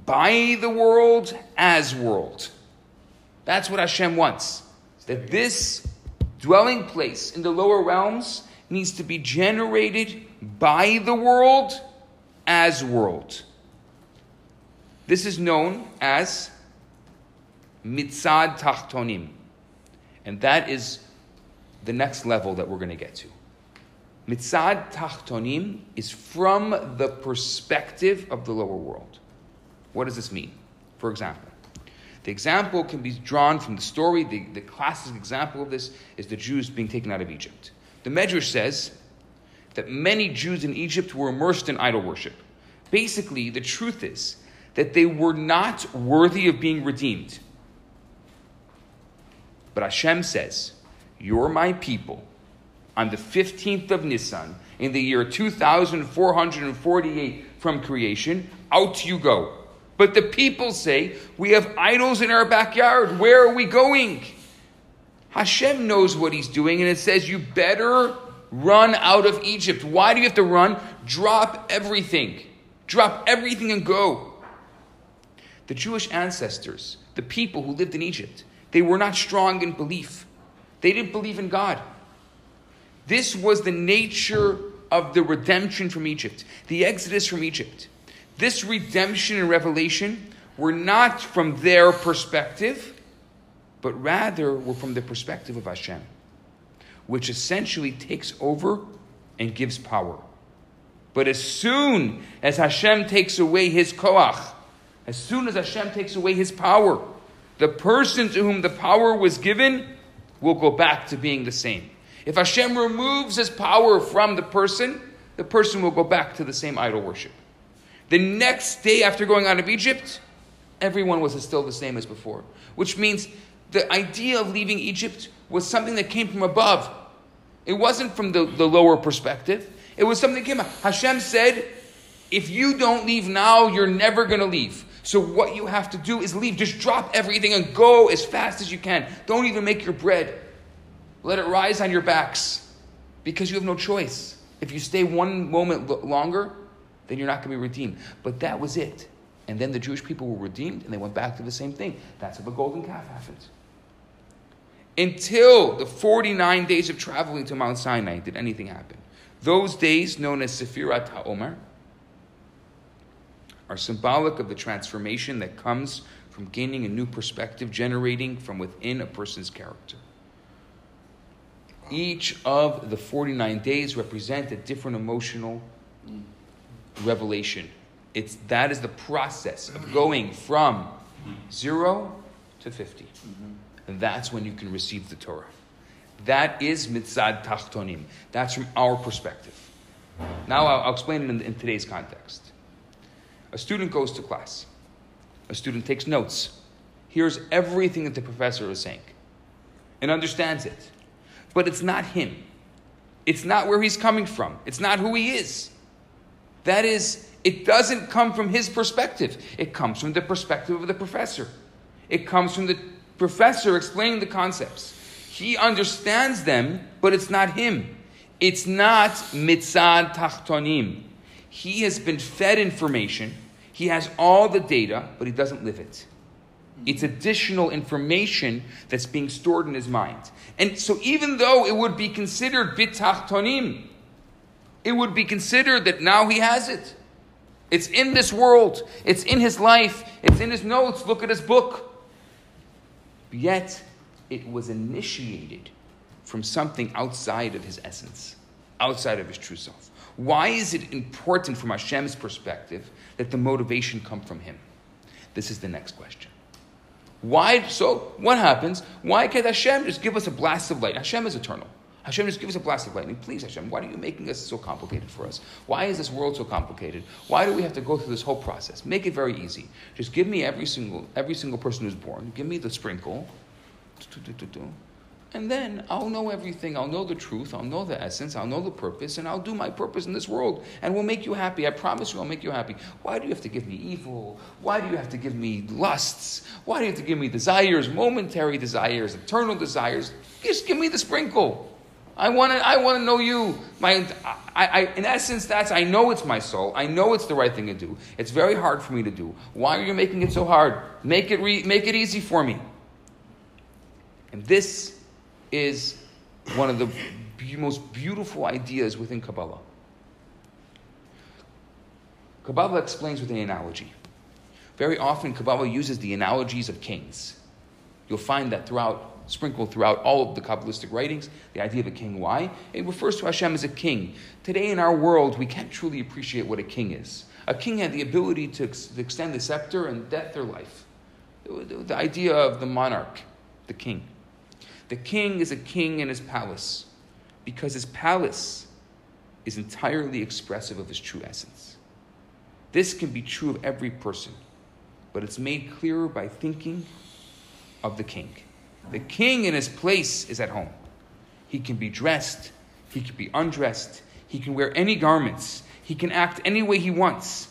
by the world as world. That's what Hashem wants. That this dwelling place in the lower realms needs to be generated by the world as world. This is known as mitzad tachtonim. And that is the next level that we're going to get to. Mitzad tachtonim is from the perspective of the lower world. What does this mean? For example, the example can be drawn from the story. The, the classic example of this is the Jews being taken out of Egypt. The Medrash says that many Jews in Egypt were immersed in idol worship. Basically, the truth is that they were not worthy of being redeemed. But Hashem says, You're my people. On the 15th of Nisan, in the year 2448 from creation, out you go. But the people say, We have idols in our backyard. Where are we going? Hashem knows what he's doing, and it says, You better run out of Egypt. Why do you have to run? Drop everything. Drop everything and go. The Jewish ancestors, the people who lived in Egypt, they were not strong in belief. They didn't believe in God. This was the nature of the redemption from Egypt, the exodus from Egypt. This redemption and revelation were not from their perspective, but rather were from the perspective of Hashem, which essentially takes over and gives power. But as soon as Hashem takes away his koach, as soon as Hashem takes away his power, the person to whom the power was given will go back to being the same. If Hashem removes his power from the person, the person will go back to the same idol worship. The next day after going out of Egypt, everyone was still the same as before. Which means the idea of leaving Egypt was something that came from above. It wasn't from the, the lower perspective. It was something that came out. Hashem said, if you don't leave now, you're never going to leave. So what you have to do is leave. Just drop everything and go as fast as you can. Don't even make your bread. Let it rise on your backs because you have no choice. If you stay one moment lo- longer, then you're not going to be redeemed. But that was it. And then the Jewish people were redeemed and they went back to the same thing. That's how the golden calf happened. Until the 49 days of traveling to Mount Sinai did anything happen. Those days, known as Sefirat HaOmer, are symbolic of the transformation that comes from gaining a new perspective, generating from within a person's character. Each of the 49 days represent a different emotional revelation. It's, that is the process of going from zero to 50. And that's when you can receive the Torah. That is mitzad tachtonim. That's from our perspective. Now I'll, I'll explain it in, in today's context. A student goes to class. A student takes notes, hears everything that the professor is saying, and understands it. But it's not him. It's not where he's coming from. It's not who he is. That is, it doesn't come from his perspective. It comes from the perspective of the professor. It comes from the professor explaining the concepts. He understands them, but it's not him. It's not mitzad tachtonim. He has been fed information. He has all the data, but he doesn't live it. It's additional information that's being stored in his mind. And so, even though it would be considered bitachtonim, it would be considered that now he has it. It's in this world, it's in his life, it's in his notes. Look at his book. Yet, it was initiated from something outside of his essence, outside of his true self. Why is it important from Hashem's perspective that the motivation come from him? This is the next question. Why? So, what happens? Why can't Hashem just give us a blast of light? Hashem is eternal. Hashem, just give us a blast of lightning. Please, Hashem, why are you making this so complicated for us? Why is this world so complicated? Why do we have to go through this whole process? Make it very easy. Just give me every single, every single person who's born. Give me the sprinkle. And then I'll know everything. I'll know the truth. I'll know the essence. I'll know the purpose. And I'll do my purpose in this world. And we'll make you happy. I promise you, I'll make you happy. Why do you have to give me evil? Why do you have to give me lusts? Why do you have to give me desires, momentary desires, eternal desires? Just give me the sprinkle. I want to. I want to know you. My, I, I, in essence, that's. I know it's my soul. I know it's the right thing to do. It's very hard for me to do. Why are you making it so hard? Make it. Re, make it easy for me. And this is one of the most beautiful ideas within Kabbalah. Kabbalah explains with an analogy. Very often, Kabbalah uses the analogies of kings. You'll find that throughout sprinkled throughout all of the Kabbalistic writings, the idea of a king. Why? It refers to Hashem as a king. Today in our world, we can't truly appreciate what a king is. A king had the ability to, ex- to extend the scepter and death their life. The, the idea of the monarch, the king. The king is a king in his palace because his palace is entirely expressive of his true essence. This can be true of every person, but it's made clearer by thinking of the king. The king in his place is at home. He can be dressed, he can be undressed, he can wear any garments, he can act any way he wants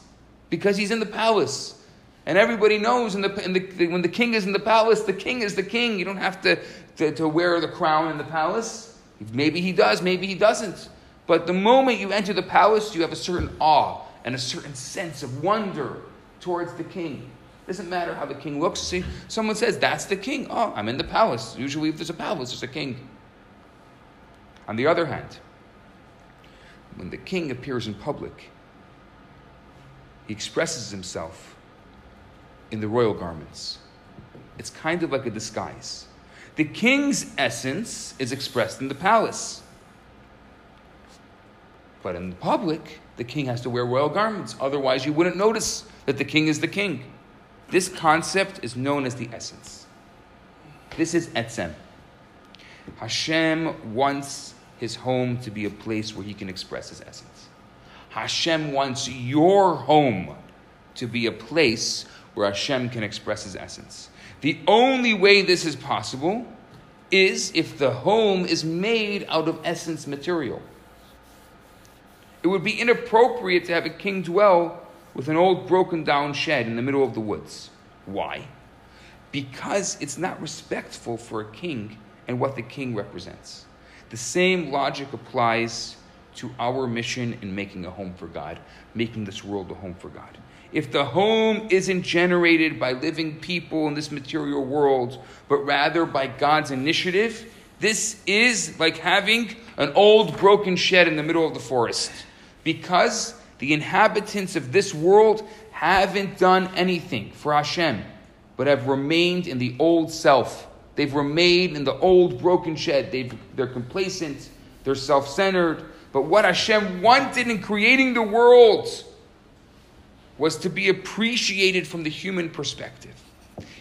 because he's in the palace. And everybody knows in the, in the, when the king is in the palace, the king is the king. You don't have to, to, to wear the crown in the palace. Maybe he does, maybe he doesn't. But the moment you enter the palace, you have a certain awe and a certain sense of wonder towards the king. It Doesn't matter how the king looks. See, someone says, That's the king. Oh, I'm in the palace. Usually, if there's a palace, there's a king. On the other hand, when the king appears in public, he expresses himself in the royal garments. It's kind of like a disguise. The king's essence is expressed in the palace. But in the public, the king has to wear royal garments. Otherwise, you wouldn't notice that the king is the king. This concept is known as the essence. This is etzem. Hashem wants his home to be a place where he can express his essence. Hashem wants your home to be a place where Hashem can express his essence. The only way this is possible is if the home is made out of essence material. It would be inappropriate to have a king dwell with an old broken down shed in the middle of the woods. Why? Because it's not respectful for a king and what the king represents. The same logic applies to our mission in making a home for God, making this world a home for God. If the home isn't generated by living people in this material world, but rather by God's initiative, this is like having an old broken shed in the middle of the forest. Because the inhabitants of this world haven't done anything for Hashem, but have remained in the old self. They've remained in the old broken shed. They've, they're complacent, they're self centered. But what Hashem wanted in creating the world was to be appreciated from the human perspective.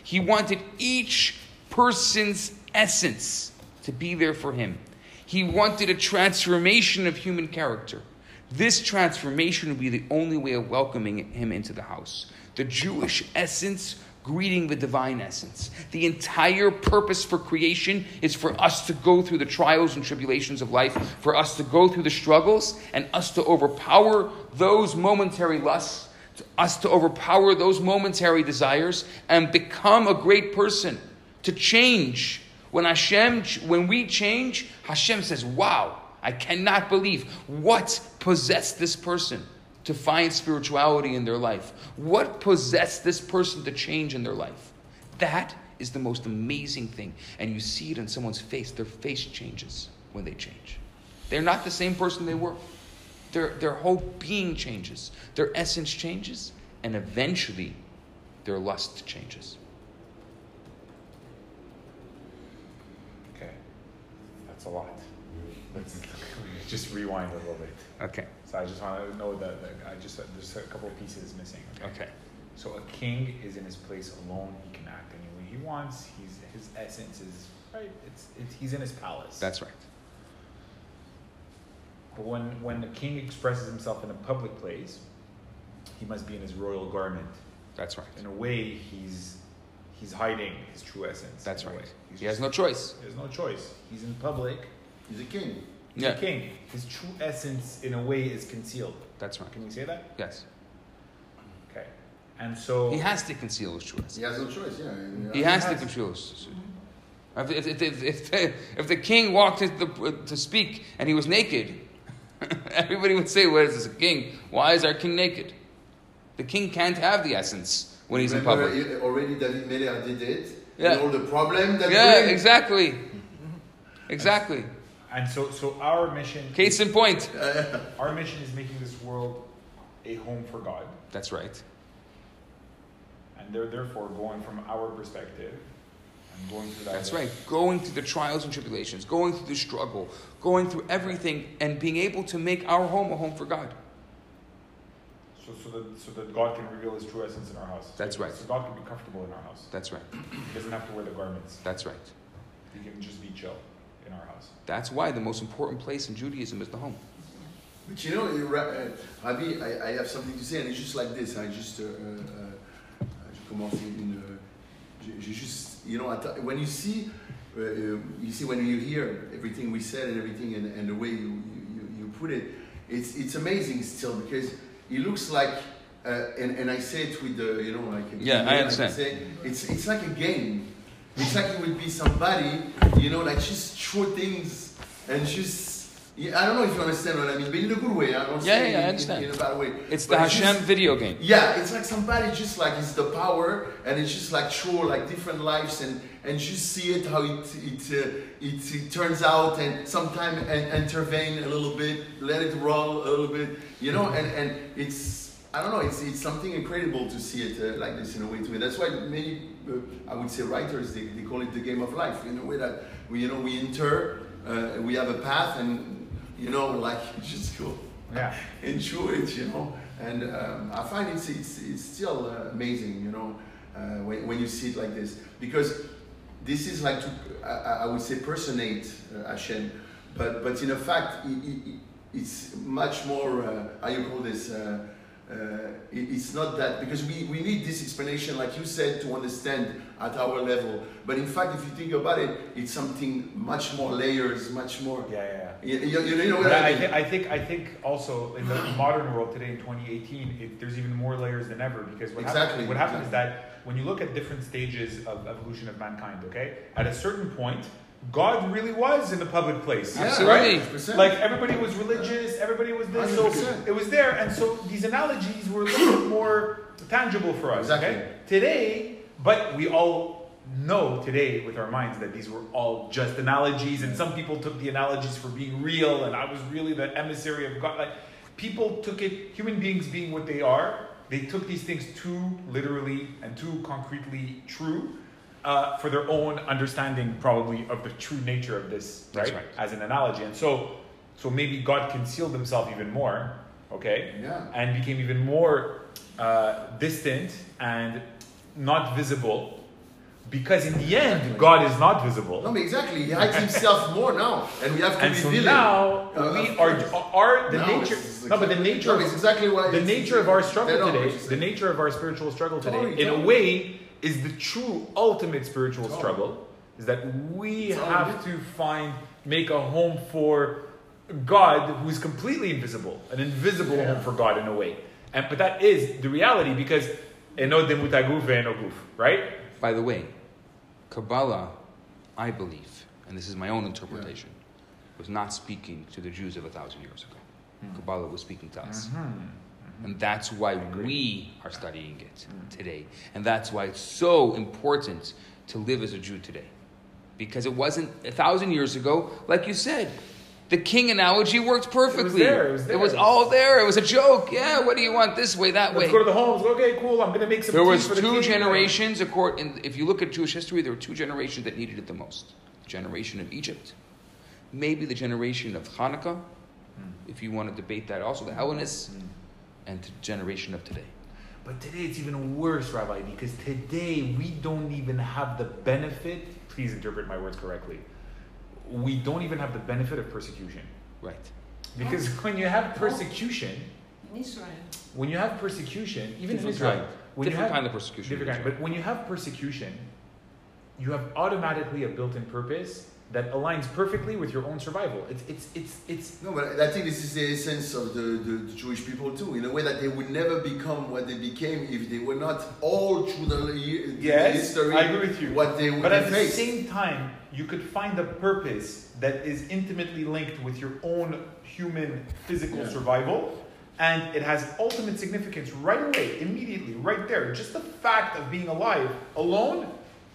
He wanted each person's essence to be there for him. He wanted a transformation of human character. This transformation would be the only way of welcoming him into the house. The Jewish essence greeting the divine essence. The entire purpose for creation is for us to go through the trials and tribulations of life, for us to go through the struggles, and us to overpower those momentary lusts, us to overpower those momentary desires, and become a great person, to change. When Hashem, when we change, Hashem says, "Wow, I cannot believe what possessed this person." to find spirituality in their life? What possessed this person to change in their life? That is the most amazing thing. And you see it in someone's face. Their face changes when they change. They're not the same person they were. Their, their whole being changes, their essence changes, and eventually their lust changes. Okay, that's a lot. Let's just rewind a little bit. Okay. So I just want to know that, that I just there's a couple of pieces missing. Okay. So a king is in his place alone. He can act any way he wants. He's his essence is right. It's, it's he's in his palace. That's right. But when when the king expresses himself in a public place, he must be in his royal garment. That's right. In a way, he's he's hiding his true essence. That's right. way. He's He has no choice. There's no choice. He's in public. He's a king. He's Yeah. a king. His true essence, in a way, is concealed. That's right. Can we say that? Yes. Okay. And so He has to conceal his true essence. He has no choice. Yeah. He has to has- control his. If, if, if, if, the, if the king walked to, the, to speak and he was naked, everybody would say, What is this, king? Why is our king naked? The king can't have the essence when he's in Remember, public. he- Already David Meller did it. Yeah. And all the problem that Yeah, brings. exactly. Exactly. and so so our mission Case in point. our mission is making this world a home for God. That's right. And they're therefore going from our perspective and going through that. That's right. Going through the trials and tribulations, going through the struggle, going through everything, and being able to make our home a home for God. So, so that so that God can reveal His true essence in our house. That's right. So God can be comfortable in our house. That's right. He doesn't have to wear the garments. That's right. He can just be chill in our house. That's why the most important place in Judaism is the home. But you know, you ra- uh, Rabbi, I, I have something to say, and it's just like this. I just, uh, uh, uh, je commence une, uh, j'ai- j'ai juste, you know, when you see, uh, uh, you see when you hear everything we said and everything, and, and the way you, you, you put it, it's it's amazing still because it looks like, uh, and, and I say it with the, you know, like Yeah, I understand. say, it's it's like a game. It's like it would be somebody, you know, like just throw things and just. Yeah, I don't know if you understand what I mean, but in a good way. I don't Yeah, say yeah, I in- understand. In, in a bad way. It's the But Hashem just- video game. yeah, it's like somebody just like it's the power, and it's just like throw like different lives, and and just see it how it it uh, it, it turns out, and sometimes and intervene a little bit, let it roll a little bit, you know, and and it's I don't know, it's it's something incredible to see it uh, like this in a way to me. That's why many uh, I would say writers they, they call it the game of life in a way that we you know we enter, uh, we have a path, and you know like just go Yeah. enjoy it, you know. And um, I find it's, it's, it's still uh, amazing, you know, uh, when, when you see it like this. Because this is like to, I, I would say, personate uh, Hashem. But, but in a fact, it, it, it's much more, uh, how you call this, uh, it- it's not that, because we, we need this explanation, like you said, to understand at our level. But in fact, if you think about it, it's something much more layers, much more. Yeah, yeah, yeah. You, you, you know what I I, mean? thi- I think I think also in the modern world today in 2018, it, there's even more layers than ever because what Exactly, happens what happens exactly. is that when you look at different stages of evolution of mankind, okay, at a certain point, God really was in the public place. Yeah, Absolutely. 100%. Like everybody was religious, everybody was this, so 100%. it was there, and so these analogies were a little bit more tangible for us. Exactly. Okay, today, but we all know today with our minds that these were all just analogies, and some people took the analogies for being real, and I was really the emissary of God. Like people took it, human beings being what they are, they took these things too literally and too concretely true. Uh, for their own understanding, probably of the true nature of this, That's right? right. As an analogy, and so, so maybe God concealed Himself even more, okay? Yeah. and became even more uh, distant and not visible because in the end Exactly. god is not visible No, but exactly. He hides himself more now, and we have to and so reveal it. now Uh, we of are, course. are the Now nature it's no but the nature no, exactly why the nature of our struggle today the nature of our spiritual struggle today Totally, in a way is the true ultimate spiritual Totally. struggle is that we It's have to find make a home for God who is completely invisible an invisible Yeah. home for God in a way and but that is the reality because eno demutaguf ve'eno guf, right By the way, Kabbalah, I believe, and this is my own interpretation, was not speaking to the Jews of a thousand years ago. Hmm. Kabbalah was speaking to us. Mm-hmm. And that's why we are studying it today. And that's why it's so important to live as a Jew today. Because it wasn't a thousand years ago, like you said, the king analogy worked perfectly. there, it was there. It was all there. It was a joke. Yeah, what do you want this way, that way? let's go to the homes okay cool I'm gonna make some There was the two king. generations. According, if you look at Jewish history, there were two generations that needed it the most: the generation of Egypt, maybe the generation of Hanukkah, hmm. if you want to debate that. Also, the Hellenists, hmm. And the generation of today. But today it's even worse, Rabbi, because today we don't even have the benefit, please interpret my words correctly, we don't even have the benefit of persecution. Right. Because when you have oh. persecution, In Israel. when you have persecution, even in Israel, kind. when Different you have, kind of persecution. different kind, but when you have persecution, you have automatically a built-in purpose that aligns perfectly with your own survival. It's, it's, it's, it's, No, but I think this is the essence of the, the, the Jewish people too, in a way that they would never become what they became if they were not all through the, the Yes, history. I agree with you. What they would But at the same time, you could find a purpose that is intimately linked with your own human physical Yeah. survival. And it has ultimate significance right away, immediately, right there. Just the fact of being alive alone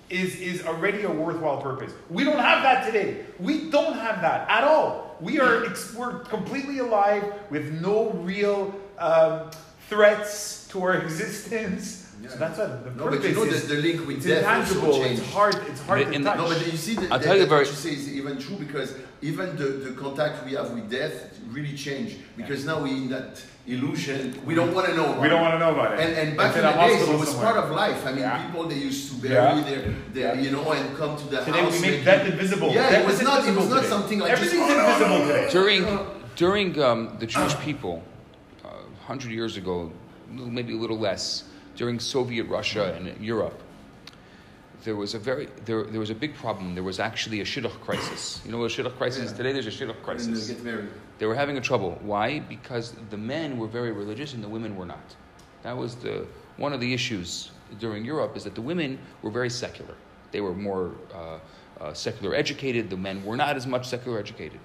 is, is already a worthwhile purpose. We don't have that today. We don't have that at all. We are we're completely alive with no real um, threats to our existence. Yeah. So that's what the no, purpose but you know is. the, the link with It's death also intangible. changed. It's hard. It's hard In to the- touch. No, but you see, the, I'll that, tell you that what very- you say is even true because even the, the contact we have with death really changed because now we're in that illusion. We don't want to know. About we don't it. want to know about it. And, and back in in the days, it was somewhere. part of life. I mean, Yeah. people they used to bury Yeah. their, their Yeah. you know, and come to the Today house. we make making- death invisible. Yeah, Death it was not. It was not today. something like Everything's just, oh, no, no, invisible no, no. today. During during um, the Jewish people, uh, hundred years ago, maybe a little less, during Soviet Russia and Europe, there was a very there, there was a big problem. There was actually a shidduch crisis. You know what a shidduch crisis is today? There's a shidduch crisis. they. They were having a trouble. Why? Because the men were very religious and the women were not. That was the one of the issues during Europe is that the women were very secular. They were more uh, uh, secular educated. The men were not as much secular educated.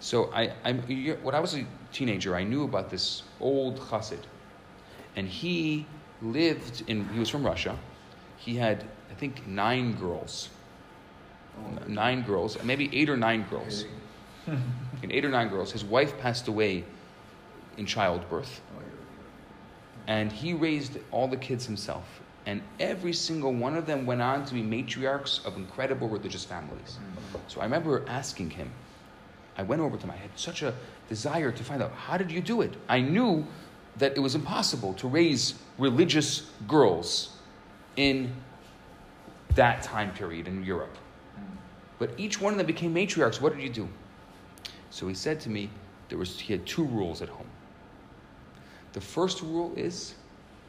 So I, I'm, when I was a teenager, I knew about this old chassid, and he lived in. He was from Russia. He had, I think, nine girls. Oh. Nine girls, maybe eight or nine girls in eight or nine girls. His wife passed away in childbirth, Oh, and he raised all the kids himself. And every single one of them went on to be matriarchs of incredible religious families. Mm-hmm. So I remember asking him, I went over to him, I had such a desire to find out, how did you do it? I knew that it was impossible to raise religious girls in that time period in Europe. But each one of them became matriarchs. What did you do? So he said to me, there was, he had two rules at home. The first rule is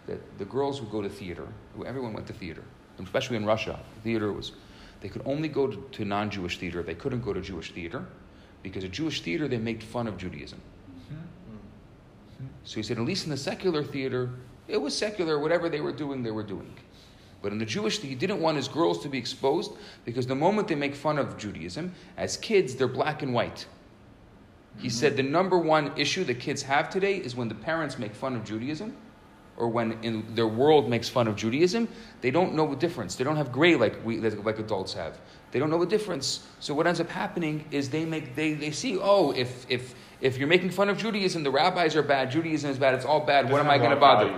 that the girls would go to theater. Everyone went to theater, especially in Russia. Theater was, they could only go to, to non Jewish theater. They couldn't go to Jewish theater because at Jewish theater they made fun of Judaism. So he said, at least in the secular theater, it was secular. Whatever they were doing, they were doing. But in the Jewish, theater, he didn't want his girls to be exposed because the moment they make fun of Judaism, as kids, they're black and white. He mm-hmm. said the number one issue that kids have today is when the parents make fun of Judaism or when in their world makes fun of Judaism, they don't know the difference. They don't have gray like we like adults have. They don't know the difference. So what ends up happening is they make they, they see, oh, if if if you're making fun of Judaism, the rabbis are bad, Judaism is bad, it's all bad, what am I going to bother?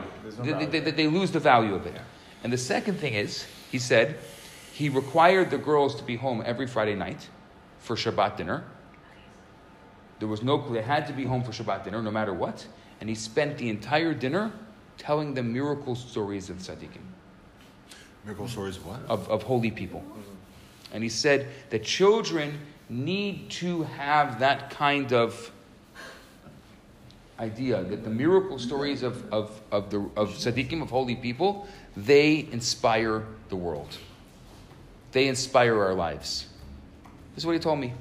No They, they, they, lose the value of it. And the second thing is, he said, he required the girls to be home every Friday night for Shabbat dinner. There was no, clue. they had to be home for Shabbat dinner no matter what. And he spent the entire dinner telling them miracle stories of tzaddikim, Miracle stories of what? of, of holy people. And he said that children need to have that kind of idea that the miracle stories of, of, of, the, of tzaddikim, of holy people, they inspire the world. They inspire our lives. This is what he told me.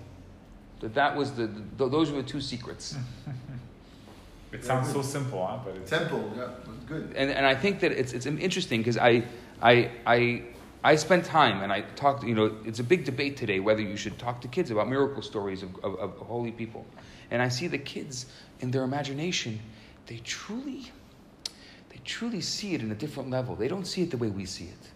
That that was the, the those were the two secrets. It sounds so simple, huh? But it's Temple, yeah, good. and, and I think that it's, it's interesting because I, I, I, I spend time and I talk, you know, it's a big debate today whether you should talk to kids about miracle stories of, of, of holy people. And I see the kids in their imagination, they truly, they truly see it in a different level. They don't see it the way we see it.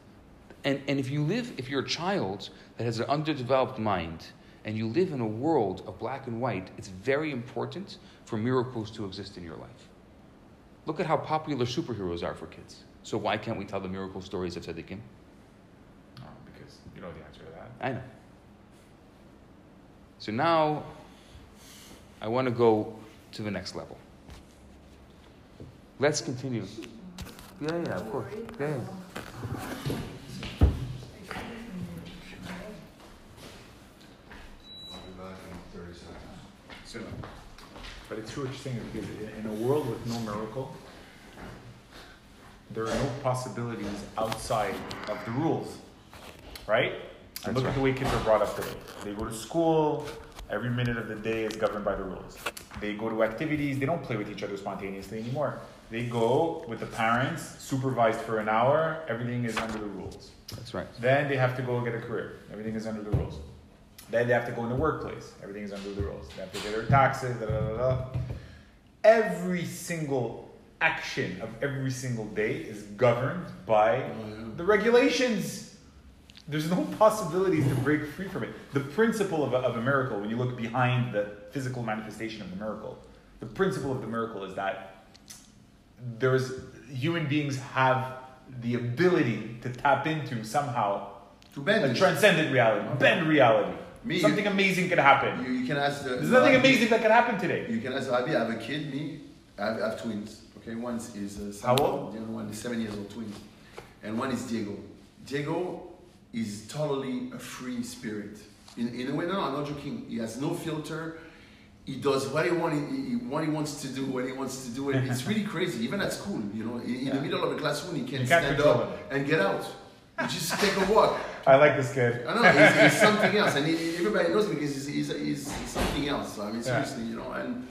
And, and if you live, if you're a child that has an underdeveloped mind and you live in a world of black and white, it's very important for miracles to exist in your life. Look at how popular superheroes are for kids. So why can't we tell the miracle stories of Tzaddikim? oh, because you know the answer to that. I know. So now I want to go to the next level. Let's continue. Yeah, yeah, of course. Yeah, yeah. I'll be back in 30 seconds. So, but it's true what you're saying because in a world with no miracle, there are no possibilities outside of the rules, right? That's look right. at the way kids are brought up today. They go to school. Every minute of the day is governed by the rules. They go to activities. They don't play with each other spontaneously anymore. They go with the parents, supervised for an hour. Everything is under the rules. That's right. Then they have to go get a career. Everything is under the rules. Then they have to go in the workplace. Everything is under the rules. They have to pay their taxes. Da, da, da, da. Every single action of every single day is governed by oh, the regulations. There's no possibilities to break free from it. The principle of a, of a miracle, when you look behind the physical manifestation of the miracle, the principle of the miracle is that there's human beings have the ability to tap into somehow To bend a transcendent reality, bend reality. Me, Something you- amazing could happen. You, you can ask the. There's nothing the- amazing that could happen today. You can ask Abby, I have a kid, me, I have, I have twins. Okay, one is uh, How old? The other one is seven years old twins. And one is Diego. Diego is totally a free spirit. In, in a way, no, no, I'm not joking. He has no filter. He does what he, want, he, he- what he wants to do when he wants to do it. It's really crazy, even at school. You know, in, in Yeah. the middle of a classroom, he can You can't stand up and get out. You just take a walk. I like this kid. I know he's, he's something else, and he, everybody knows because he's, he's, he's, something else. I mean, Yeah. seriously, you know. And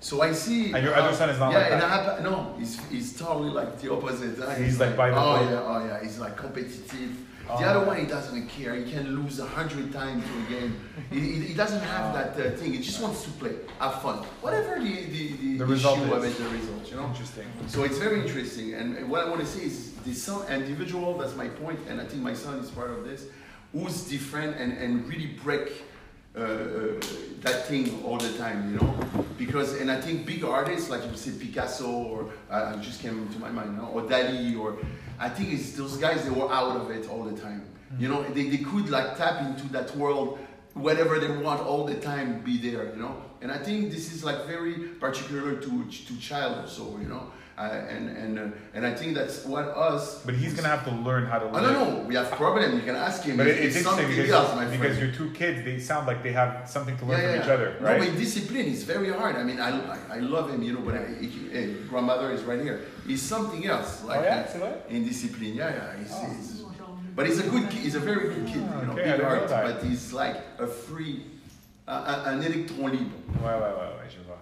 so I see. And your other son is not yeah, like that? Happen, no, he's, he's totally like the opposite. Uh, He's like by the oh book. yeah, oh yeah, he's like competitive. Oh. The other one, he doesn't care. He can lose a hundred times to a game. He, he, he doesn't have Oh. that uh, thing. He just wants to play, have fun. Whatever the the, the, The result issue of is. it, the result, you know. Interesting. So it's very interesting. And and what I want to say is this some individual, that's my point, and I think my son is part of this, who's different and, and really break uh, uh, that thing all the time, you know? Because, and I think big artists, like you said, Picasso, or uh, it just came to my mind or Dali, or I think it's those guys, they were out of it all the time. You know, they, they could like tap into that world whatever they want all the time be there you know and i think this is like very particular to to child also you know uh, and and uh, and i think that's what us But he's gonna have to learn how to i don't know we have problem you can ask him But it's, it's something interesting else because, my friend because your two kids, they sound like they have something to learn from each other, right? no, but discipline is very hard. I mean, I, I, I love him, you know, but I, he, hey, grandmother is right here. He's something else. Like oh yeah, uh, in discipline. Yeah, yeah. He's, Oh. he's, but he's a good kid. He's a very good kid. You know, okay, big heart, but he's like a free, uh, an electron libre. Ouais, ouais, ouais, ouais, je vois.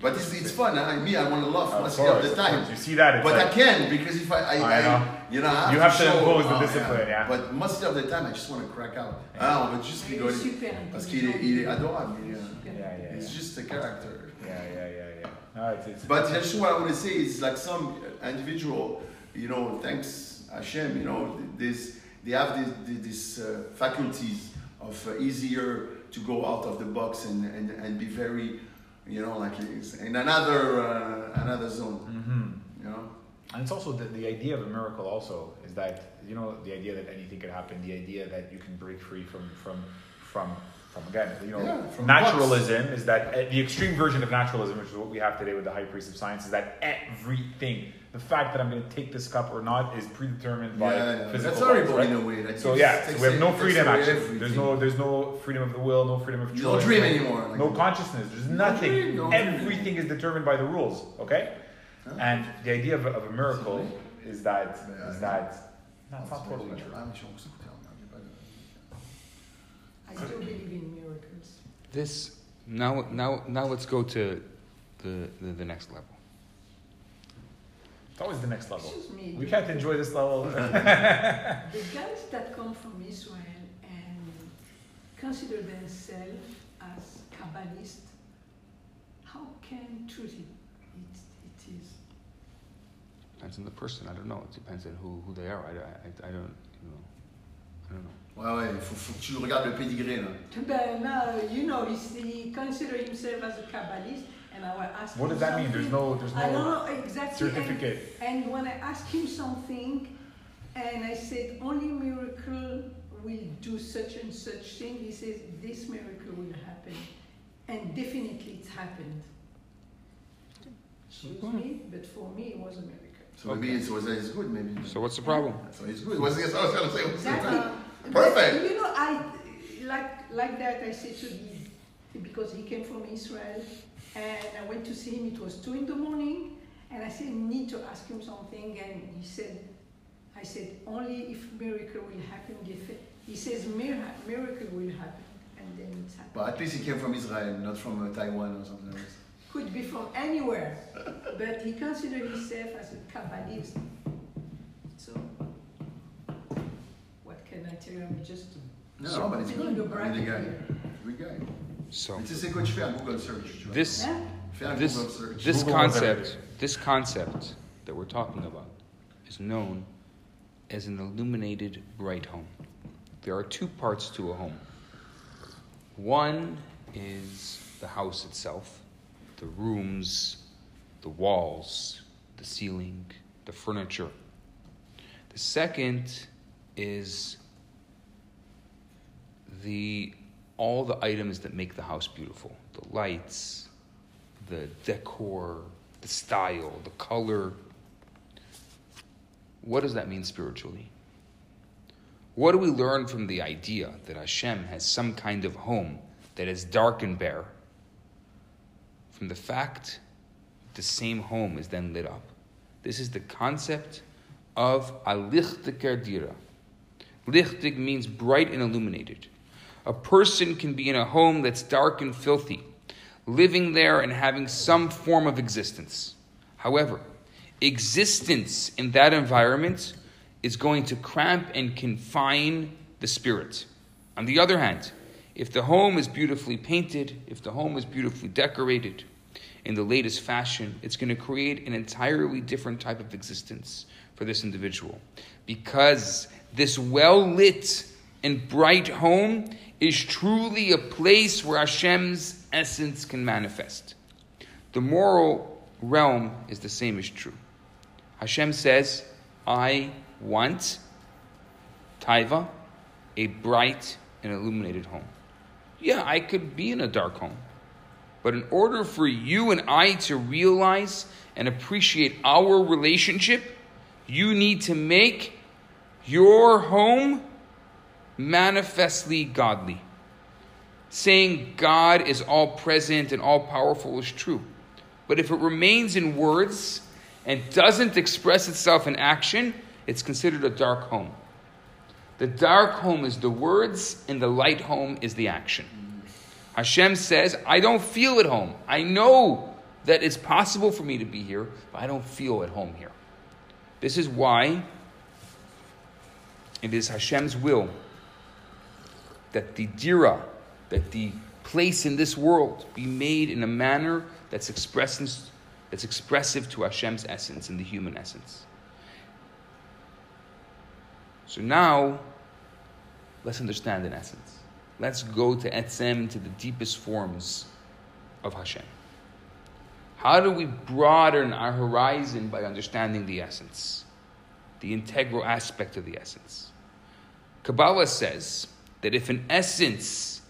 But it's, it's fun. I, me, I want to laugh Of most of the time. You see that? But like, I can because if I, I, I I, know. You know, I You have to show, impose the oh, discipline, yeah. But most of the time, I just want to crack out. Ah, on va juste Il est rigoler. super Parce qu'il est, il est adorable. Il. Yeah, yeah, It's just a character. Yeah, yeah, yeah, yeah. No, it's, it's, But actually, what I want to say is like some individual, you know, thanks Hashem, you know, this they have this, this uh, faculties of uh, easier to go out of the box and, and, and be very, you know, like it's in another uh, another zone, Mhm. you know. And it's also the, the idea of a miracle also is that you know the idea that anything could happen, the idea that you can break free from from from from again you know Yeah, from naturalism is that uh, the extreme version of naturalism, which is what we have today with the high priest of science, is that everything, the fact that I'm going to take this cup or not, is predetermined by yeah, yeah. physical that's laws, horrible right? in a way. That So yeah, so we have no freedom actually. everything. There's no there's no freedom of the will, no freedom of choice. You don't dream no- anymore. Like no consciousness. There's No nothing. dream, no dream. Everything is determined by the rules. Okay. Huh? And the idea of a, of a miracle is that Yeah. is that that's not totally true. Mais je pense que j'ai pas de- I do believe in miracles. This now now now let's go to the the, the next level. It's always the next level. Excuse me. We can't enjoy this level. The guys that come from Israel and consider themselves as Kabbalists, how can truth it, it, it is? Depends on the person. I don't know. It depends on who, who they are. I, I, I don't you know I don't know. Ouais, ouais, il faut, faut que tu regardes le pédigré là. But euh, now, you know, he's, he consider himself as a Kabbalist, and I will ask what him does that mean? There's no there's I don't no know exactly. certificate. And when I asked him something, and I said, only miracle will do such and such thing, he says, this miracle will happen. And definitely it's happened. Excuse me, but for me it was a miracle. So maybe it's, was it's good, maybe. So what's the problem? So it's good. What's, that's I was gonna say. What's Exactly. good? Uh, but, Perfect. you know, I like like that. I said to him because he came from Israel, and I went to see him. It was two in the morning, and I said, "Need to ask him something." And he said, "I said only if miracle will happen." He says miracle will happen, and then it's happened. But at least he came from Israel, not from uh, Taiwan or something else. Could be from anywhere, but he considered himself as a Kabbalist. So, what can I tell you? I'm just No, but it's good. I mean, the guy. Good guy. So Mais tu sais quoi, tu fais un Google search. This Hein? This Google search. this Google concept everything. this concept that we're talking about is known as an illuminated bright home. There are two parts to a home. One is the house itself, the rooms, the walls, the ceiling, the furniture. The second is the all the items that make the house beautiful. The lights, the decor, the style, the color. What does that mean spiritually? What do we learn from the idea that Hashem has some kind of home that is dark and bare? From the fact the same home is then lit up. This is the concept of alichtiker dira. Lichtig means bright and illuminated. A person can be in a home that's dark and filthy, living there and having some form of existence. However, existence in that environment is going to cramp and confine the spirit. On the other hand, if the home is beautifully painted, if the home is beautifully decorated in the latest fashion, it's going to create an entirely different type of existence for this individual. Because this well lit and bright home is truly a place where Hashem's essence can manifest. The moral realm is the same as true. Hashem says, I want taiva, a bright and illuminated home. Yeah, I could be in a dark home. But in order for you and I to realize and appreciate our relationship, you need to make your home manifestly godly. Saying God is all present and all powerful is true. But if it remains in words and doesn't express itself in action, it's considered a dark home. The dark home is the words, and the light home is the action. Hashem says, I don't feel at home. I know that it's possible for me to be here, but I don't feel at home here. This is why it is Hashem's will that the dira, that the place in this world be made in a manner that's expressing, that's expressive to Hashem's essence and the human essence. So now, let's understand in essence. Let's go to Etzem, to the deepest forms of Hashem. How do we broaden our horizon by understanding the essence, the integral aspect of the essence? Kabbalah says that if an essence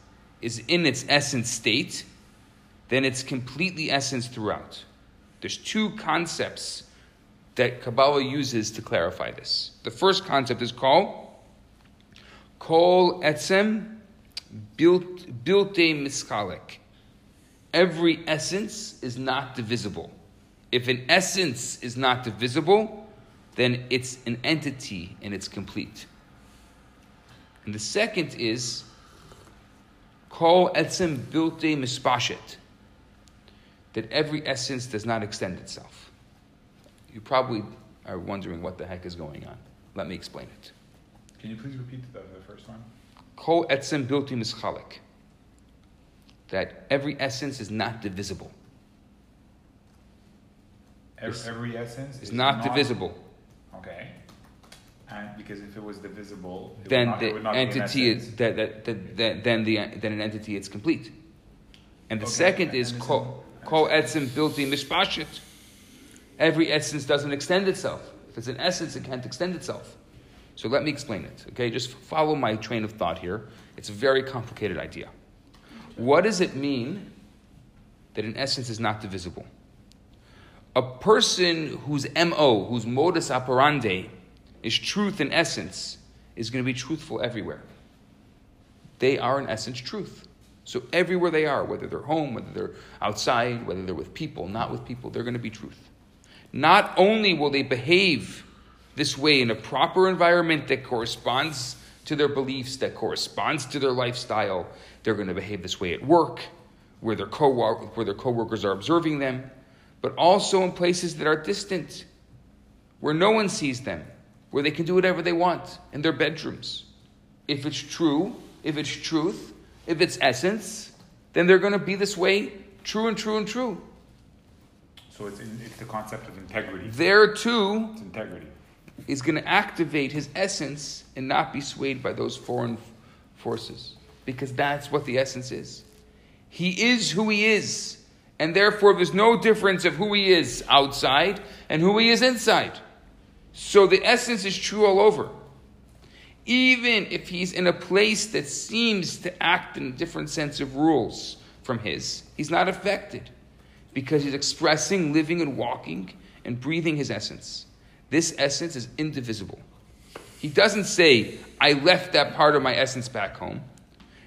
is in its essence state, then it's completely essence throughout. There's two concepts that Kabbalah uses to clarify this. The first concept is called Kol Etzem Bilte Miskalik. Every essence is not divisible. If an essence is not divisible, then it's an entity and it's complete. And the second is Kol Etzem Bilte Mispashet. That every essence does not extend itself. You probably are wondering what the heck is going on. Let me explain it. Can you please repeat the, the first one? Kol etzem bilti mischalik. That every essence is not divisible. Every, every essence It's is not divisible. Okay. And because if it was divisible, it Then would not, the would not be an entity is that, that, that, that then the then an entity is complete. And the Okay, second and is is- kol etzem bilti mishpashit. Every essence doesn't extend itself. If it's an essence, it can't extend itself. So let me explain it. Okay, just follow my train of thought here. It's a very complicated idea. What does it mean that an essence is not divisible? A person whose MO, whose modus operandi is truth in essence, is going to be truthful everywhere. They are, in essence, truth. So everywhere they are, whether they're home, whether they're outside, whether they're with people, not with people, they're going to be truth. Not only will they behave this way in a proper environment that corresponds to their beliefs, that corresponds to their lifestyle, they're going to behave this way at work, where their, co- where their coworkers are observing them, but also in places that are distant, where no one sees them, where they can do whatever they want in their bedrooms. If it's true, if it's truth, if it's essence, then they're going to be this way, true and true and true. So it's, in, it's the concept of integrity. There too It's integrity. is going to activate his essence and not be swayed by those foreign forces, because that's what the essence is. He is who he is, and therefore there's no difference of who he is outside and who he is inside. So the essence is true all over. Even if he's in a place that seems to act in a different sense of rules from his, he's not affected because he's expressing, living, and walking and breathing his essence. This essence is indivisible. He doesn't say, I left that part of my essence back home.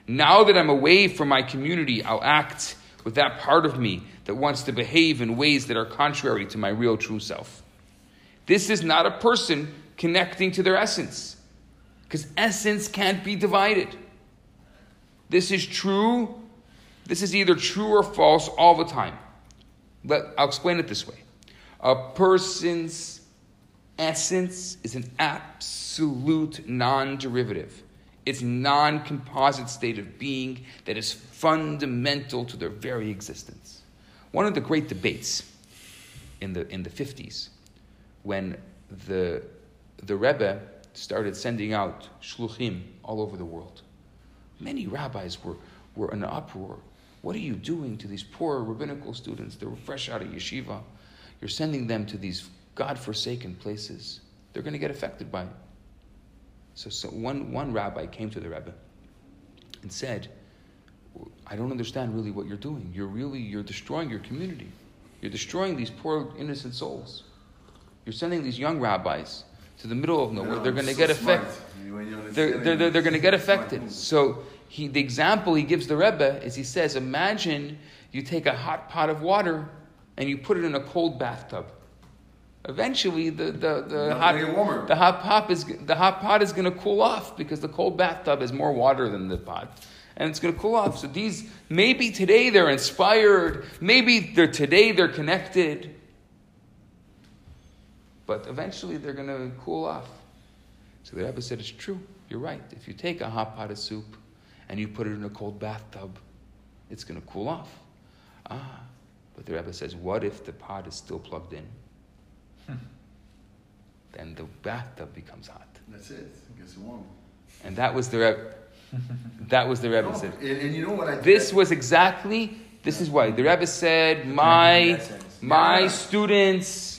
Now that I'm away from my community, I'll act with that part of me that wants to behave in ways that are contrary to my real true self. This is not a person connecting to their essence, because essence can't be divided. This is true. This is either true or false all the time. Let, I'll explain it this way. A person's essence is an absolute non derivative. It's non composite state of being that is fundamental to their very existence. One of the great debates in the, in the 50s, when the, the Rebbe started sending out shluchim all over the world, many rabbis were, were in an uproar. What are you doing to these poor rabbinical students? They were fresh out of yeshiva. You're sending them to these God-forsaken places. They're going to get affected by it. So, so one, one rabbi came to the Rebbe and said, I don't understand really what you're doing. You're really, you're destroying your community. You're destroying these poor innocent souls. You're sending these young rabbis to the middle of nowhere. No, They're going to so get affected. They're, they're, they're, they're going to get affected. So he, the example he gives the Rebbe is he says, imagine you take a hot pot of water and you put it in a cold bathtub. Eventually, the, the, the, Not hot, gonna get warmer. the hot pot is the hot pot is going to cool off because the cold bathtub has more water than the pot, and it's going to cool off. So these maybe today they're inspired, maybe they're today they're connected, but eventually they're going to cool off. So the Rebbe said, It's true. You're right. If you take a hot pot of soup and you put it in a cold bathtub, it's going to cool off. Ah, but the Rebbe says, What if the pot is still plugged in? then the bathtub becomes hot. That's it. It gets warm. And that was the Rebbe. that was the Rebbe No, said. and, and you know what I This was exactly, this is why. The Rebbe said, My, my Yeah. students,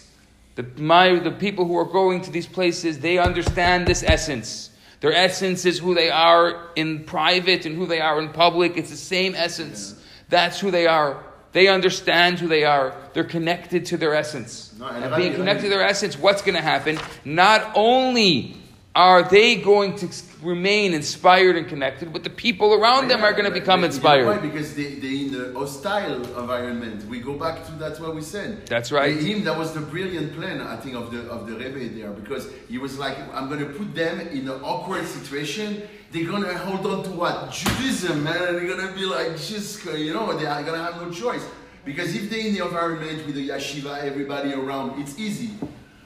the, my, the people who are going to these places, they understand this essence. Their essence is who they are in private and who they are in public. It's the same essence. That's who they are. They understand who they are. They're connected to their essence. No, and and being connected to their essence, what's going to happen? Not only are they going to remain inspired and connected, but the people around them are going to become inspired. why? Because they, they in the hostile environment. We go back to that's what we said. That's right. Him, that was the brilliant plan, I think, of the of the Rebbe there, because he was like, I'm gonna put them in an awkward situation. They're gonna hold on to what Judaism, man. And they're gonna be like, just you know, they are gonna have no choice. Because if they're in the environment with the yeshiva, everybody around, it's easy.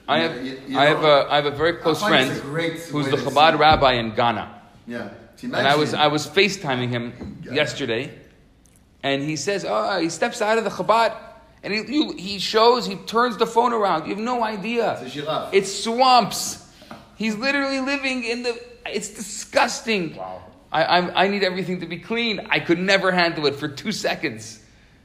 I have, you- you I have, a, I have a very close I find it's friend who's the to Chabad rabbi in Ghana. Yeah. And I was, Imagine. I was FaceTiming him yesterday, and he says, oh, he steps out of the Chabad, and he, you, he shows, he turns the phone around. You have no idea. It's a giraffe. It's swamps. He's literally living in the, it's disgusting. Wow. I, I'm, I need everything to be clean. I could never handle it for two seconds.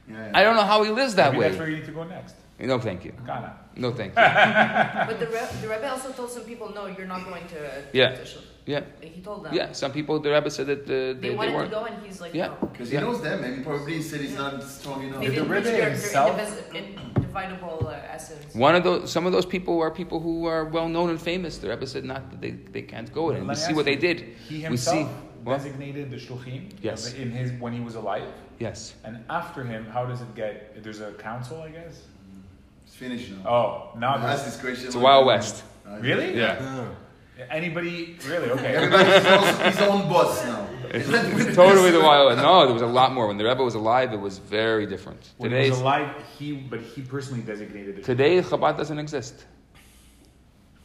Yeah, yeah. I don't know how he lives that Maybe that's where you need to go next. No, thank you. Ghana. No, thank you. But the, Re- the Rebbe also told some people, no, you're not going to. Yeah. to Yeah, He told them. yeah. Some people, the Rebbe said that uh, they, They they, wanted to weren't. go, and he's like, Yeah. no. Because Yeah. he knows them, and he probably said he's not strong enough. They Did the didn't reach Rebbe himself- their indivis- indivisible uh, essence. One of those, some of those people are people who are well known and famous. The Rebbe said not that they, they can't go in. And we see ask what they did. He we himself see. What? designated the shluchim. Yes. In his when he was alive, Yes. and after him, how does it get? There's a council, I guess. It's finished now. Oh, now Ask there's this question. It's a Wild West. Really. Yeah. Anybody really? Okay. Everybody's also his own boss now. It's totally the Wild West. No, there was a lot more. When the Rebbe was alive, it was very different. when he was alive, he but he personally designated the today, Chabad doesn't exist.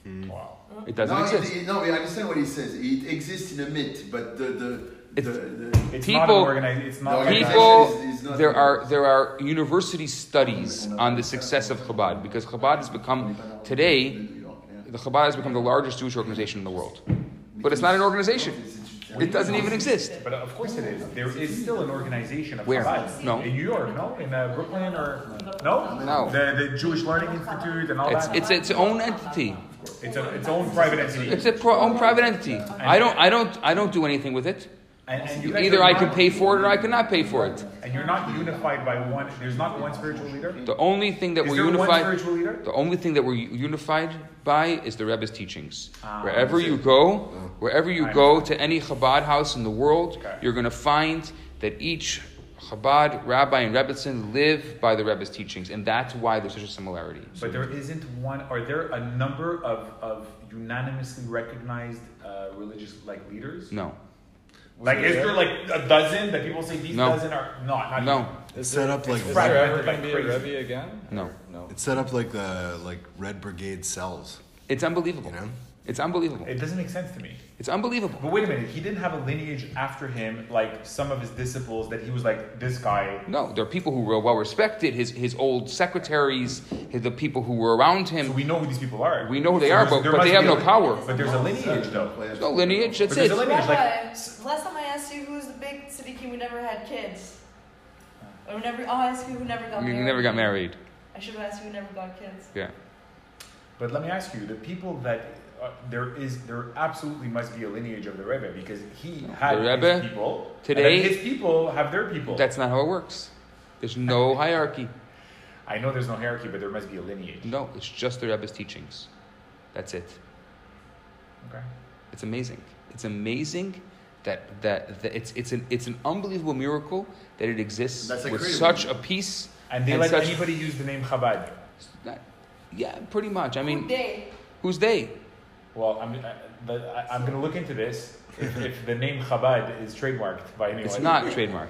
shluchim. Wow. It doesn't no, exist. It, it- no, we understand what he says. It exists in a myth, but the the, the, It's- the It's People- not organized. It's not The like a- People, organization is- is not- there are there are university studies on the success of Chabad because Chabad has become today the Chabad has become the largest Jewish organization in the world. But it's not an organization. It doesn't even exist. But of course it is. There is still an organization of Where? Chabad. No. In New York, no? In uh, Brooklyn or no? No. The, the Jewish Learning Institute and all It's that. it's its own entity. It's a, its own private entity. It's a pro- own private entity. I don't I don't I don't do anything with it. And, and Either I can pay for it or I cannot pay for it. And you're not unified by one. There's not one spiritual leader. The only thing that Is we're there one unified spiritual leader? the only thing that we're unified by is the Rebbe's teachings. Ah, wherever you go, wherever you go to any Chabad house in the world, Okay. you're going to find that each Chabad rabbi and Rebbetzin live by the Rebbe's teachings, and that's why there's such a similarity. But there isn't one. Are there a number of, of unanimously recognized uh, religious like leaders? No, Like is there like a dozen that people say these No. dozen are not? not no, It's set up like It's Is Right, there right, ever like going to be a crazy. Rebbe again? No. No. it's set up like the like Red Brigade cells. it's unbelievable. You know? It's unbelievable. It doesn't make sense to me. It's unbelievable. But wait a minute, he didn't have a lineage after him, like some of his disciples, that he was like this guy. No, there are people who were well respected. His his old secretaries, his, the people who were around So him. we know who these people are. We know who they So are, but, but they have no power. But there's a lineage though. There's no lineage. That's But there's it. a lineage. Like, last time I asked you who was the big tzaddikim who never had kids. Or never, I'll ask you who never got You married. never got married. I should have asked you who never got kids. Yeah. but let me ask you, the people that uh, there is, there absolutely must be a lineage of the Rebbe because he had The Rebbe, his people. today- then his people have their people. That's not how it works. There's no hierarchy. I know there's no hierarchy, but there must be a lineage. No, it's just the Rebbe's teachings. That's it. Okay. It's amazing. It's amazing that, that, that it's, it's, an, it's an unbelievable miracle that it exists That's with incredible. such a peace. And they And let such- anybody use the name Chabad. That- yeah, pretty much. I Who mean, they? who's they? Well, I'm, but I, I'm going to look into this. If, if the name Chabad is trademarked by anyone, It's not trademarked.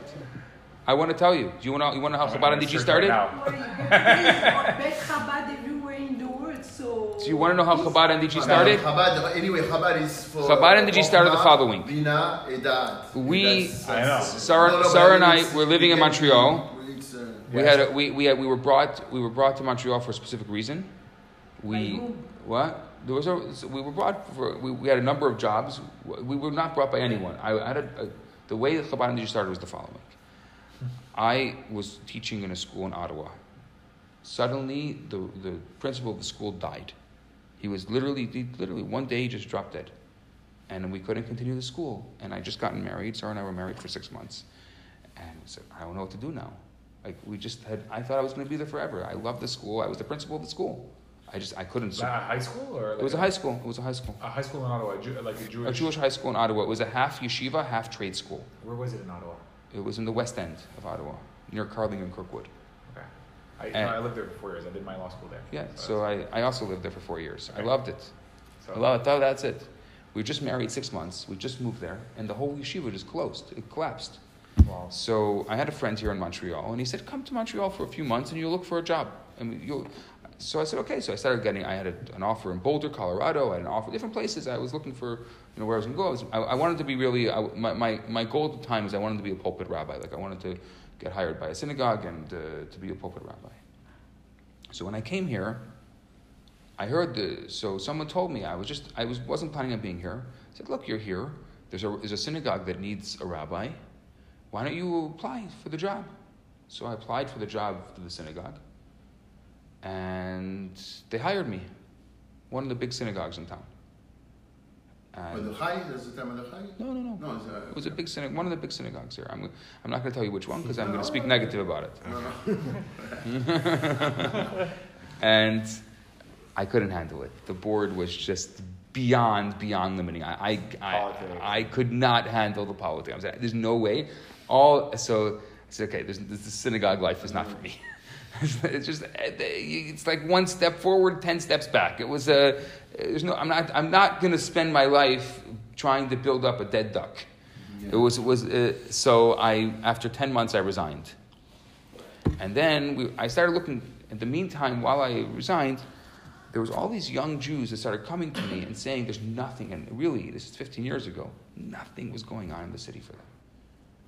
I want to tell you. Do you want to, you want to know how I'm Chabad gonna and DG started? Right now. You get Bet Chabad everywhere in the world, so Do you want to know how Chabad NDG started? Chabad, anyway, Chabad is for. Chabad NDG started the following. Bina, Edat. We- That's- I know. Sarah- No, no, Sarah and I were living in Montreal. Uh, We had a, we, we had, we were brought we were brought to Montreal for a specific reason. We By whom? what there was a we were brought for we, we had a number of jobs. We were not brought by anyone. I had a, a the way the Chabad NDG started was the following. Hmm. I was teaching in a school in Ottawa. Suddenly, the, the principal of the school died. He was literally, he literally one day he just dropped dead, and we couldn't continue the school. And I just gotten married. Sarah and I were married for six months, and I said, I don't know what to do now. Like we just had, I thought I was going to be there forever. I loved the school. I was the principal of the school. I just, I couldn't. That a high school or? Like It was a high school. It was a high school. A high school in Ottawa, a Jew, like a Jewish. A Jewish high school in Ottawa. It was a half yeshiva, half trade school. Where was it in Ottawa? It was in the west end of Ottawa, near Carling and Kirkwood. Okay. I, And- no, I lived there for four years. I did my law school there. Yeah, so I, I also lived there for four years. I loved it. So, I love it. Oh, that's it. We were just married six months. We just moved there, and the whole yeshiva just closed. It collapsed. wow. So I had a friend here in Montreal, and he said, "Come to Montreal for a few months, and you'll look for a job." And you'll. So I said, "Okay." So I started getting. I had a, an offer in Boulder, Colorado. I had an offer different places. I was looking for, you know, where I was going to go. I, was, I, I wanted to be really. I, my, my my goal at the time was I wanted to be a pulpit rabbi. Like I wanted to get hired by a synagogue and uh, to be a pulpit rabbi. So when I came here, I heard the. So someone told me I was just. I was wasn't planning on being here. I said, "Look, you're here. There's a there's a synagogue that needs a rabbi." why don't you apply for the job? So I applied for the job for the synagogue, and they hired me, one of the big synagogues in town. And the high, that's the the no, no, no. No, it's, uh, It was a big synagogue, one of the big synagogues here. I'm, I'm not going to tell you which one because I'm going to speak negative about it. No, no. and I couldn't handle it. The board was just beyond, beyond limiting. I, I, I, I could not handle the politics. I was like, there's no way. All so I said, okay, this, this synagogue life is not for me. it's just it's like one step forward, ten steps back. It was a there's no. I'm not. I'm not going to spend my life trying to build up a dead duck. It was. It was. Uh, so I after ten months I resigned. And then we, I started looking. In the meantime, while I resigned, there was all these young Jews that started coming to me and saying, "There's nothing." And really, this is 15 years ago. Nothing was going on in the city for them.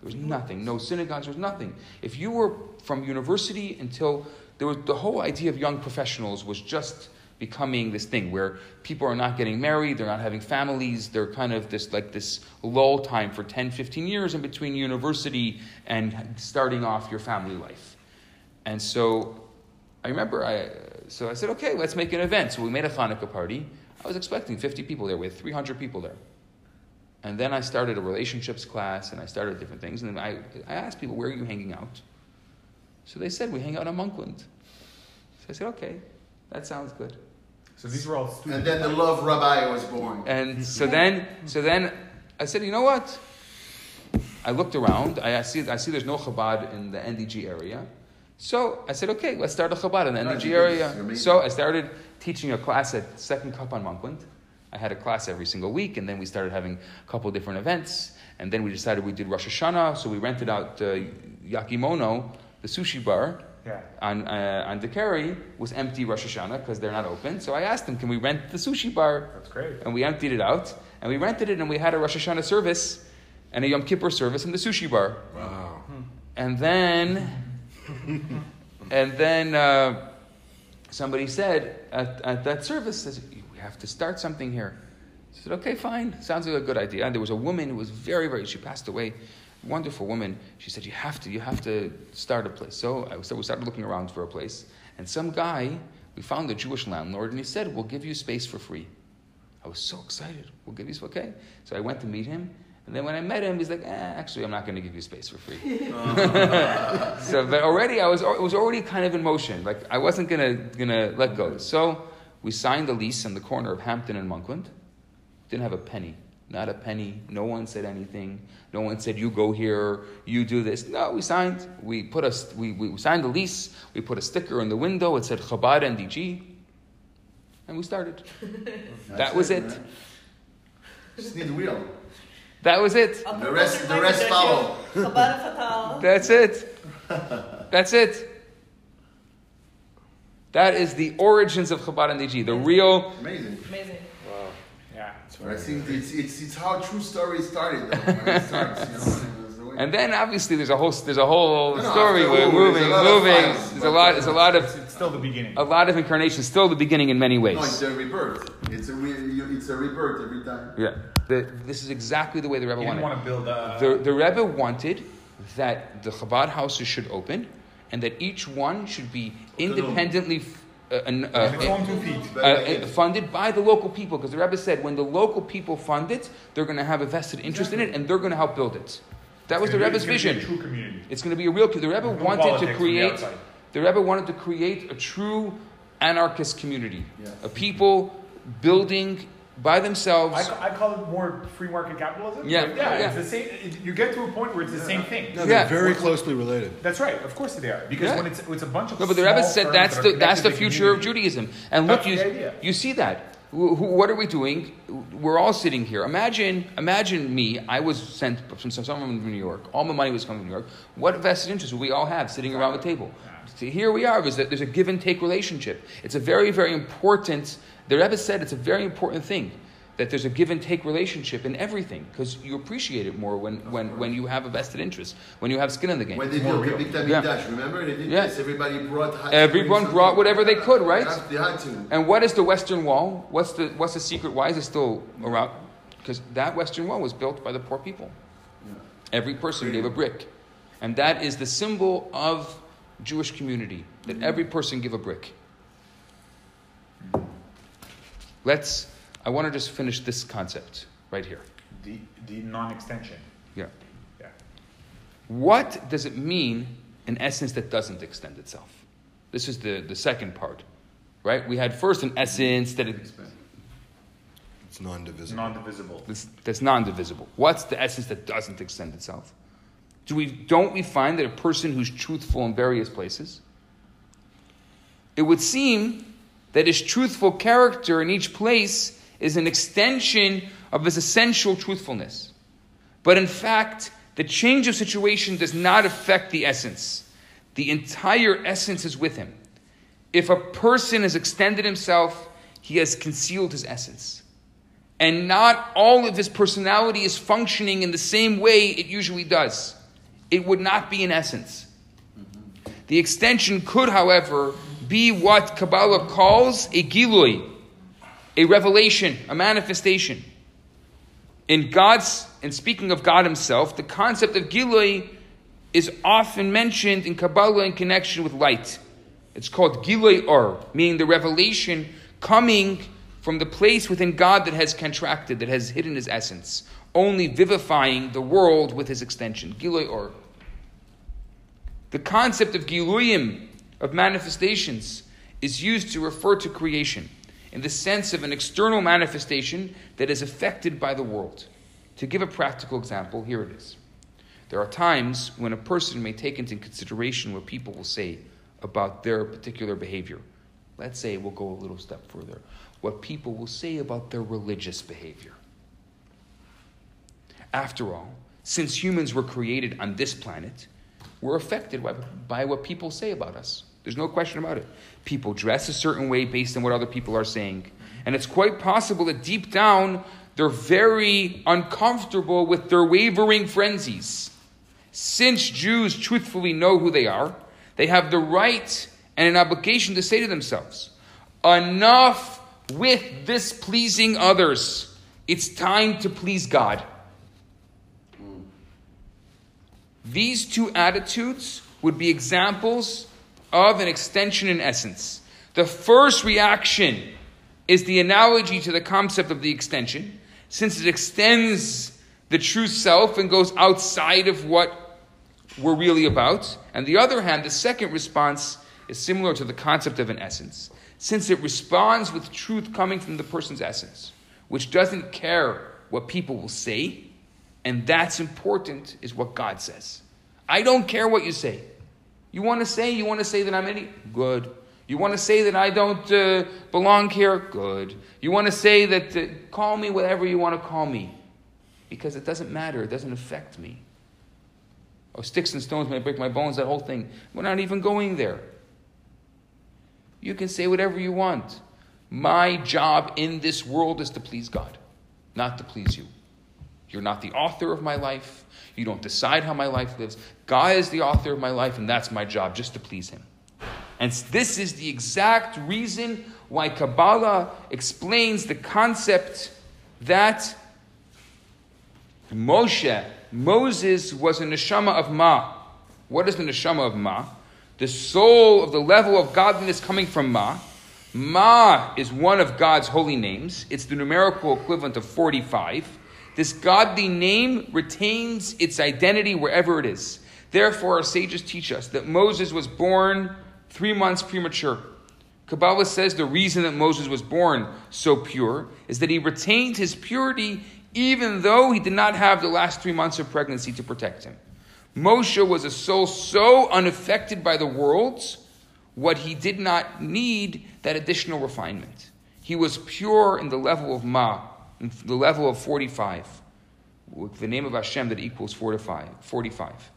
There was nothing. No synagogues. There was nothing. If you were from university until there was the whole idea of young professionals was just becoming this thing where people are not getting married, they're not having families, they're kind of this like this lull time for 10, 15 years in between university and starting off your family life. And so I remember I so I said, okay, let's make an event. So we made a Hanukkah party. I was expecting 50 people there. We had 300 people there. And then I started a relationships class and I started different things. And then I, I asked people, where are you hanging out? So they said, we hang out in Monkland. So I said, okay, that sounds good. So these were all students. And then the love rabbi was born. And so then, so then I said, you know what? I looked around. I, I see, I see there's no Chabad in the NDG area. So I said, okay, let's start a Chabad in the NDG area. So I started teaching a class at Second Cup on Monkland. I had a class every single week, and then we started having a couple different events. And then we decided we did Rosh Hashanah, so we rented out uh, Yakimono, the sushi bar, Yeah. on, uh, on Décarie was empty Rosh Hashanah because they're not open. So I asked them, can we rent the sushi bar? That's great. And we emptied it out. And we rented it and we had a Rosh Hashanah service and a Yom Kippur service in the sushi bar. Wow. And then, and then uh, somebody said at, at that service, says, we have to start something here. I said, okay, fine. Sounds like a good idea. And there was a woman who was very, very, she passed away, wonderful woman. She said, you have to, you have to start a place. So, I, so we started looking around for a place. And some guy, we found a Jewish landlord, and he said, we'll give you space for free. I was so excited. We'll give you space. okay. So I went to meet him. And then when I met him, he's like, eh, actually, I'm not going to give you space for free. so, but already, I was, it was already kind of in motion. Like, I wasn't going to gonna let go. So we signed the lease in the corner of Hampton and Monkland. Didn't have a penny. Not a penny. No one said anything. No one said, you go here, you do this. No, we signed. We, put a, we, we signed the lease. We put a sticker in the window. It said Chabad NDG. And we started. That was it. man. Just need the wheel. That was it. The rest, the rest follow. Chabad Fatal. That's it. That's it. That is the origins of Chabad NDG, the real. Amazing. Amazing. Wow. Yeah. But I think it's, it's, it's how true story started though, starts, you know. and it's the way- And then obviously there's a whole there's a whole No, no, story after where all, moving, there's a lot of moving. fights, There's a lot. There's a lot It's, of it's still the beginning. a lot of incarnations, Still the beginning in many ways. No, it's a rebirth. It's a, re- it's a rebirth every time. Yeah, the, this is exactly the way the Rebbe You didn't wanted. want to build a. The, the Rebbe wanted that the Chabad houses should open, and that each one should be independently uh, uh, on its own two feet. But uh, funded by the local people. Because the Rebbe said when the local people fund it, they're going to have a vested interest in it, and they're going to help build it. That was the Rebbe's be vision. community. It's going to be a real. The Rebbe wanted to the create. The Rebbe wanted to create a true anarchist community, Yeah. a people building by themselves. I, I call it more free market capitalism. Yeah, but yeah, yeah. It's the same. It, you get to a point where it's the same thing. No, they're very closely related. That's right. Of course they are. Because Yeah. when it's it's a bunch of No, but the small Rebbe said that's that the that's the connected to future of. Judaism. And look, That's you you see that. Wh- wh- What are we doing? We're all sitting here. Imagine, imagine me. I was sent from someone from New York. All my money was coming from New York. What vested interest would we all have sitting around the table? See, here we are. There's a, there's a give and take relationship. It's a very, very important. The Rebbe said it's a very important thing that there's a give and take relationship in everything because you appreciate it more when, when, when you have a vested interest, when you have skin in the game. When they more built the real. Big Yeah. Dash, remember? They did Yeah. this. Everybody brought. had to bring Everyone brought whatever they could, right? They had, to. And what is the Western Wall? What's the what's the secret? Why is it still around? Because that Western Wall was built by the poor people. Every person gave a brick, and that is the symbol of Jewish community. That every person give a brick. Let's. I want to just finish this concept right here. The the non-extension. Yeah. Yeah. What does it mean, an essence, that doesn't extend itself? This is the, the second part, right? We had first an essence that it, It's non-divisible. Non-divisible. that's, that's non-divisible. What's the essence that doesn't extend itself? Do we, don't we find that a person who's truthful in various places, it would seem that his truthful character in each place is an extension of his essential truthfulness. But in fact, the change of situation does not affect the essence. The entire essence is with him. If a person has extended himself, he has concealed his essence. And not all of his personality is functioning in the same way it usually does. It would not be an essence. The extension could, however, be what Kabbalah calls a gilui, a revelation, a manifestation. In God's, in speaking of God Himself, the concept of Gilui is often mentioned in Kabbalah in connection with light. It's called Gilui Or, meaning the revelation coming from the place within God that has contracted, that has hidden His essence, only vivifying the world with His extension. Gilui Or. The concept of Giluyim, of manifestations, is used to refer to creation in the sense of an external manifestation that is affected by the world. To give a practical example, here it is. There are times when a person may take into consideration what people will say about their particular behavior. Let's say we'll go a little step further. What people will say about their religious behavior. After all, since humans were created on this planet, we're affected by, by what people say about us. There's no question about it. People dress a certain way based on what other people are saying. And it's quite possible that deep down, they're very uncomfortable with their wavering frenzies. Since Jews truthfully know who they are, they have the right and an obligation to say to themselves, Enough with this pleasing others. It's time to please God. These two attitudes would be examples of an extension in essence. The first reaction is the analogy to the concept of the extension, since it extends the true self and goes outside of what we're really about. On the other hand, the second response is similar to the concept of an essence, since it responds with truth coming from the person's essence, which doesn't care what people will say, and that's important, is what God says. I don't care what you say. You want to say, you want to say that I'm any good. You want to say that I don't uh, belong here? Good. You want to say that, uh, call me whatever you want to call me. Because it doesn't matter, it doesn't affect me. Oh, sticks and stones may break my bones, that whole thing. We're not even going there. You can say whatever you want. My job in this world is to please God, not to please you. You're not the author of my life. You don't decide how my life lives. God is the author of my life, and that's my job, just to please Him. And this is the exact reason why Kabbalah explains the concept that Moshe, Moses, was a neshama of Ma. What is the neshama of Ma? The soul of the level of godliness coming from Ma. Ma is one of God's holy names. It's the numerical equivalent of 45. This godly name retains its identity wherever it is. Therefore, our sages teach us that Moses was born three months premature. Kabbalah says the reason that Moses was born so pure is that he retained his purity even though he did not have the last three months of pregnancy to protect him. Moshe was a soul so unaffected by the world, what he did not need that additional refinement. He was pure in the level of Ma, the level of 45, with the name of Hashem that equals 45, 45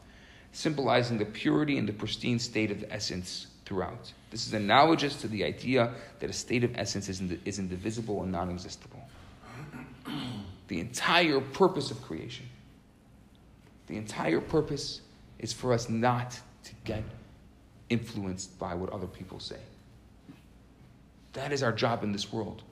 symbolizing the purity and the pristine state of the essence throughout. This is analogous to the idea that a state of essence is, is indivisible and non existible. The entire purpose of creation, the entire purpose is for us not to get influenced by what other people say. That is our job in this world.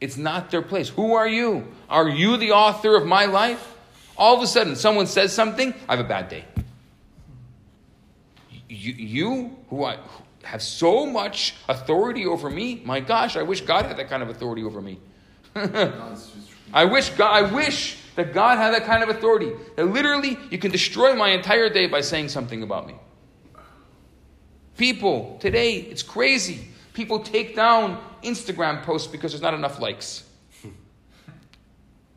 It's not their place. Who are you? Are you the author of my life? All of a sudden, someone says something, I have a bad day. You, you who, I, have so much authority over me, my gosh, I wish God had that kind of authority over me. I wish God, I wish that God had that kind of authority. That literally you can destroy my entire day by saying something about me. People today, it's crazy. People take down Instagram posts because there's not enough likes.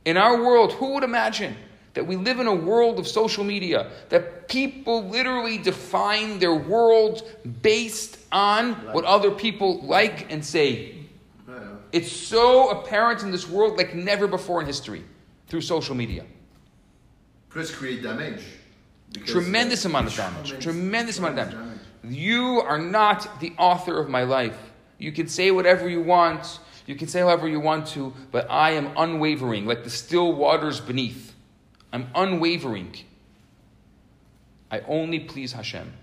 In our world, who would imagine that we live in a world of social media, that people literally define their world based on what other people like and say? It's so apparent in this world like never before in history through social media. Plus create damage. Tremendous amount of damage. Tremendous amount of damage. You are not the author of my life. You can say whatever you want. You can say however you want to, but I am unwavering, like the still waters beneath. I'm unwavering. I only please Hashem.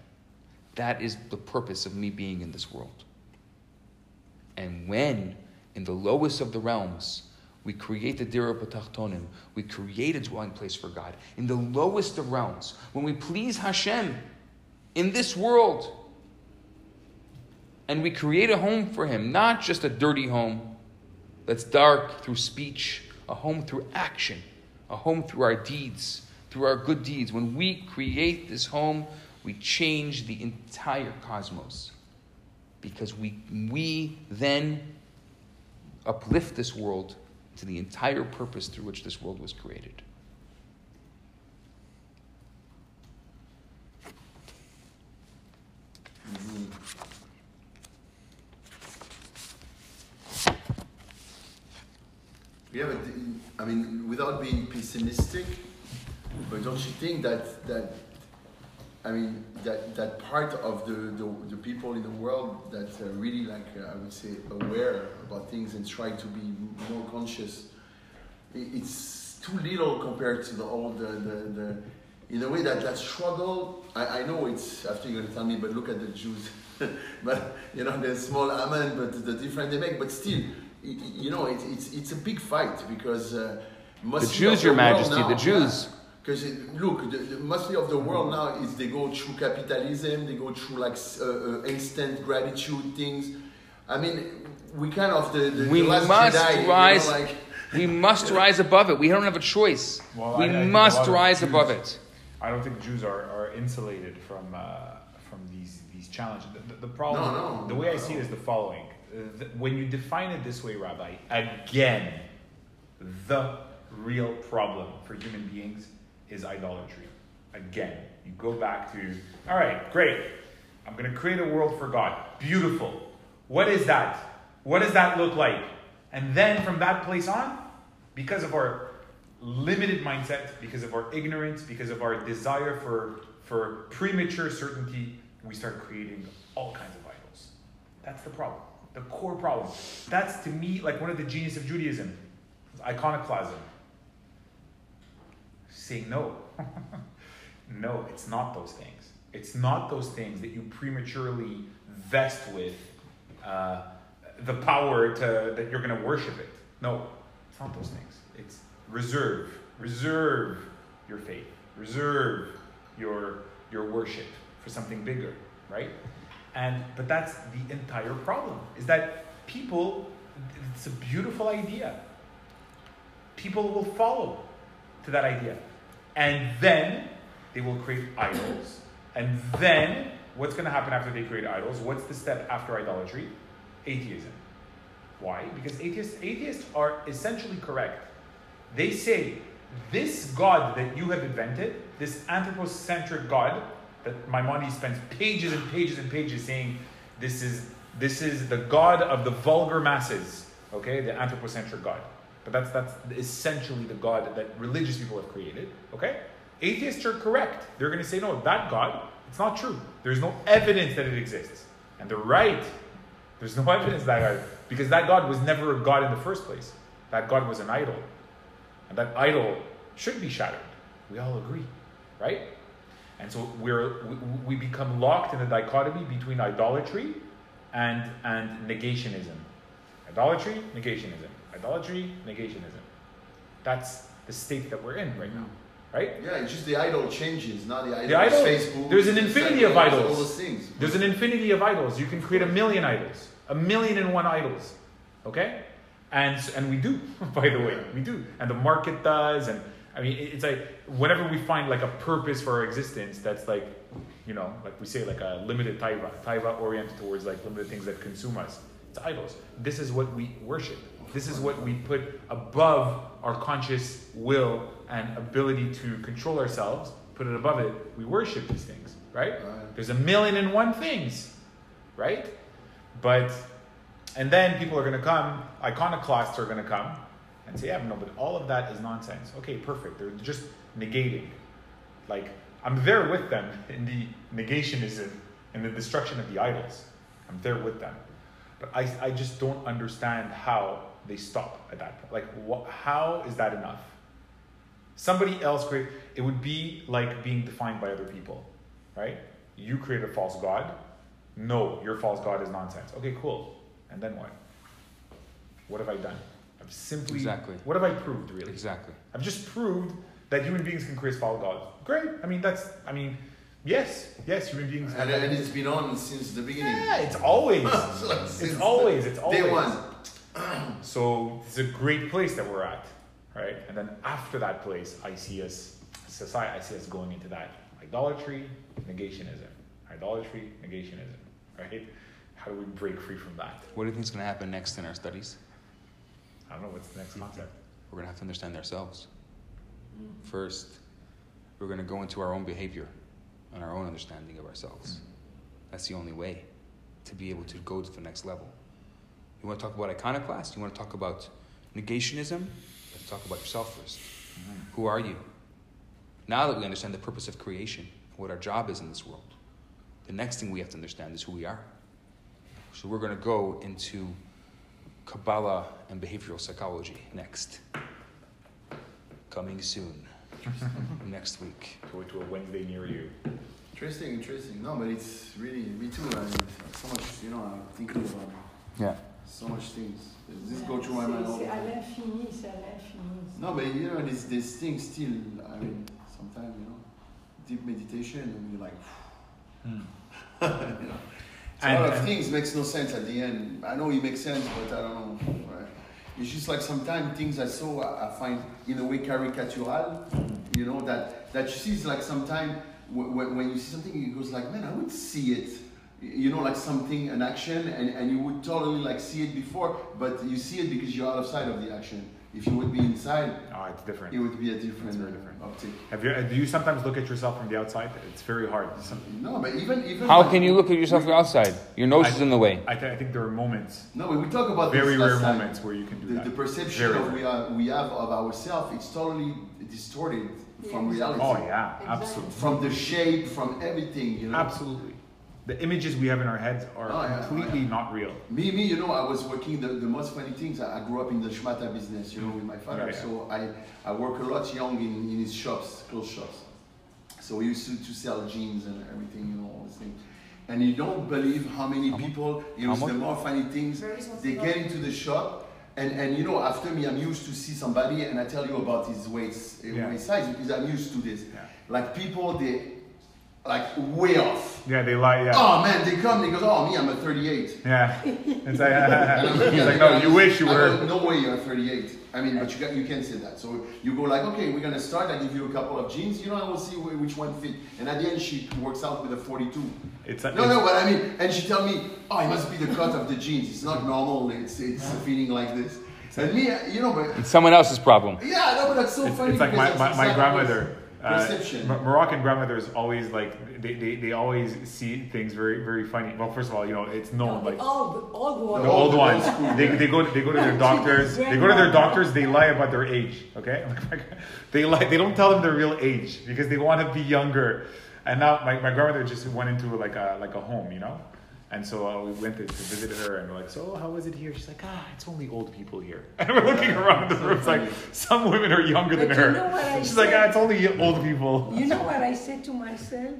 That is the purpose of me being in this world. And when, in the lowest of the realms, we create the Dira B'tachtonim, we create a dwelling place for God. In the lowest of realms, when we please Hashem in this world, and we create a home for Him, not just a dirty home that's dark through speech, a home through action, a home through our deeds, through our good deeds. When we create this home, we change the entire cosmos. Because we, we then uplift this world to the entire purpose through which this world was created. Mm-hmm. Yeah, but I mean, without being pessimistic, but don't you think that that I mean that that part of the the, the people in the world that are really like uh, I would say aware about things and try to be more conscious, it's too little compared to the all the the, the in a way that that struggle. I, I know it's after you're gonna tell me, but look at the Jews. but you know, the small amen, but the difference they make, but still, y- y- you know, it, it's it's a big fight because uh, mostly Jews, of Your the world Majesty, now- the Jews. Because look, the, the, mostly of the world now is they go through capitalism, they go through like uh, uh, instant gratitude things. I mean, we kind of the, the, We the last must Jedi, you know, rise- like, We must rise above it. We don't have a choice. Well, we I- I must rise Jews- above it. I don't think Jews are, are insulated from uh, from these these challenges. The, the, the problem, No, no, the way I no. see it is the following: when you define it this way, Rabbi, again, the real problem for human beings is idolatry. Again, you go back to, all right, great. I'm going to create a world for God. Beautiful. What is that? What does that look like? And then from that place on, because of our limited mindset, because of our ignorance, because of our desire for, for premature certainty, we start creating all kinds of idols. That's the problem. The core problem. That's to me like one of the genius of Judaism. Iconoclasm. Saying no. no, it's not those things. It's not those things that you prematurely vest with uh, the power to that you're going to worship it. No, it's not those things. It's reserve, reserve your faith, reserve your your worship for something bigger, right? And but that's the entire problem. Is that people? It's a beautiful idea. People will follow to that idea, and then they will create idols. And then what's going to happen after they create idols? What's the step after idolatry? Atheism. Why? Because atheists, atheists are essentially correct. They say this God that you have invented, this anthropocentric God that Maimonides spends pages and pages and pages saying this is this is the God of the vulgar masses, okay, the anthropocentric God. But that's that's essentially the God that religious people have created, okay? Atheists are correct. They're going to say no, that God, it's not true. There's no evidence that it exists, and they're right. There's no evidence that God, because that God was never a God in the first place. That God was an idol. And that idol should be shattered. We all agree, right? And so we're, we, we become locked in a dichotomy between idolatry and, and negationism. Idolatry, negationism. Idolatry, negationism. That's the state that we're in right now, mm. right? Yeah, it's just the idol changes, not the idol. The idol- Facebook. there's an infinity of idols. All those things. There's an infinity of idols. You can create a million idols, a million and one idols. Okay, and and we do, by the way, we do, and the market does, and I mean, it's like whenever we find like a purpose for our existence, that's like, you know, like we say, like a limited taiva, taiva oriented towards like limited things that consume us. It's idols. This is what we worship. This is what we put above our conscious will and ability to control ourselves. Put it above it. We worship these things, right? Right. There's a million and one things, right? But, and then people are going to come, iconoclasts are going to come and say, yeah, no, but all of that is nonsense. Okay, perfect. They're just negating. Like, I'm there with them in the negationism and the destruction of the idols. I'm there with them. But I, I just don't understand how they stop at that point. Like, how is that enough? Somebody else create it would be like being defined by other people, right? You create a false god. No, your false god is nonsense. Okay, cool. And then what? What have I done? I've simply Exactly. What have I proved really? Exactly. I've just proved that human beings can create false gods. Great. I mean, that's. I mean, yes, yes, human beings. And, and it's been on since the beginning. yeah, it's always. Like, it's always. It's always. Day one. So it's a great place that we're at, right? And then after that place, I see us, society, I see us going into that idolatry, negationism, idolatry, negationism, right? How do we break free from that? What do you think is going to happen next in our studies? I don't know what's the next concept. We're to have to understand ourselves. First, we're to go into our own behavior and our own understanding of ourselves. That's the only way to be able to go to the next level. You want to talk about iconoclast? You want to talk about negationism? Let's talk about yourself 1st Who are you? Now that we understand the purpose of creation, and what our job is in this world, the next thing we have to understand is who we are. So we're going to go into Kabbalah and behavioral psychology next. Coming soon. next week. Go to a Wednesday near you. Interesting, interesting. No, but it's really me too. I mean, so much, you know, I'm thinking about Yeah. so much things. This go through my mind all the C'est à l'infini, c'est à l'infini. No, but you know, this this thing still. I mean, sometimes you know, deep meditation, and you're like, hmm. you know, a lot of things makes no sense at the end. I know it makes sense, but I don't know. Right? It's just like sometimes things I saw, I I find in a way caricatural. You know that that you see is like sometimes when, when you see something, it goes like, man, I would see it. You know, like something, an action, and, and you would totally like see it before, but you see it because you're out of sight of the action. If you would be inside, Oh, it's different. it would be a different, It's very different. optic. Have you, do you sometimes look at yourself from the outside? It's very hard. Some, No, but even even How like- can you look at yourself from outside? Your nose is in the way. I, th- I think there are moments, No, we talk about very this last rare time. moments, where you can do The, that. the perception Very of we are we have of ourselves, it's totally distorted from Yeah. reality. Oh yeah, Exactly. absolutely, From the shape, from everything, you know. absolutely. The images we have in our heads are Oh, yeah, completely yeah. not real. Me, me, you know, I was working the, the most funny things. I I grew up in the schmata business, you know, with my father. Yeah, yeah. So I, I work a lot young in, in his shops, clothes shops. So we used to, to sell jeans and everything, you know, all these things. And you don't believe how many people, you know, the more funny things, they get into the shop. And, and you know, after me, I'm used to see somebody and I tell you about his weight, uh, Yeah. waist size because I'm used to this. Yeah. Like people, they, like way off. Yeah, they lie. Yeah. Oh man, they come, they go, oh me, I'm a 38. Yeah. It's like, And I'm looking it's at like no, you wish you were. go, no way you're 38. I mean, but you, got, you can't say that. So you go like, okay, we're gonna start. I give you a couple of jeans, you know, and we'll see which one fit. And at the end, she works out with a 42. It's like, No, no, but I mean, and she tell me, oh, it must be the cut of the jeans. It's not normal. It's it's feeling like this. And me, uh, you know, but It's someone else's problem. yeah, no, but that's so It's, funny. it's like my, my, my exactly grandmother. Uh, Perception. Mo- Moroccan grandmothers always like they, they, they always see things very very funny. Well, first of all, you know it's known like all the all the the ones. old old ones. They, they go they go to their doctors. They go to their doctors. They lie about their age. Okay, they lie. They don't tell them their real age because they want to be younger. And now my, my grandmother just went into like a like a home, you know. And so uh, we went to, to visit her, and we're like, "So, how is it here?" She's like, "Ah, it's only old people here." And we're looking around the room, it's like some women are younger than But you her. know what I She's like, "Ah, it's only old people." You know what I said to myself?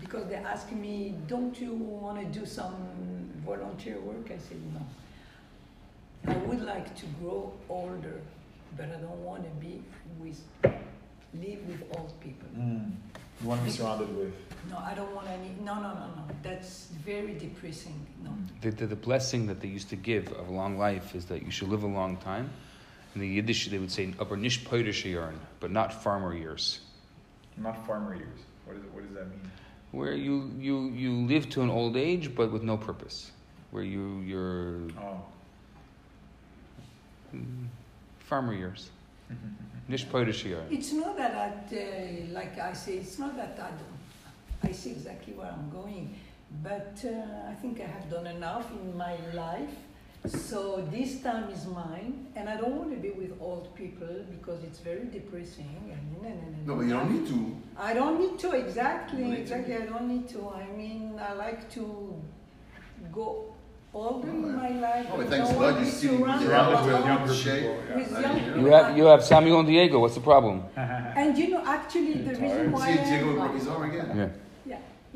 Because they asked me, don't you want to do some volunteer work? I said, no. I would like to grow older, but I don't want to be with, live with old people. Mm. You want to be surrounded with. No, I don't want any, no, no, no, no. That's very depressing, no. The, the, the blessing that they used to give of a long life is that you should live a long time. In the Yiddish, they would say, aber nicht poidische Jahren, but not farmer years. Not farmer years. What, is it, what does that mean? Where you, you, you live to an old age, but with no purpose. Where you, you're Oh. farmer years. Nicht poidische Jahren. It's not that I, uh, like I say, it's not that I don't, I see exactly where I'm going, but uh, I think I have done enough in my life. So this time is mine, and I don't want to be with old people because it's very depressing. And, and, and, No, but you don't need to. I don't need to exactly, don't need to. exactly. I don't need to. I mean, I like to go older in my life. Oh, thanks don't God want you're to be still surrounded Surrounded by with old younger Shape. people. Yeah. with young people. You have, you have Samuel and Diego. What's the problem? And you know, actually, the reason why See, I, Diego broke his arm again. Yeah.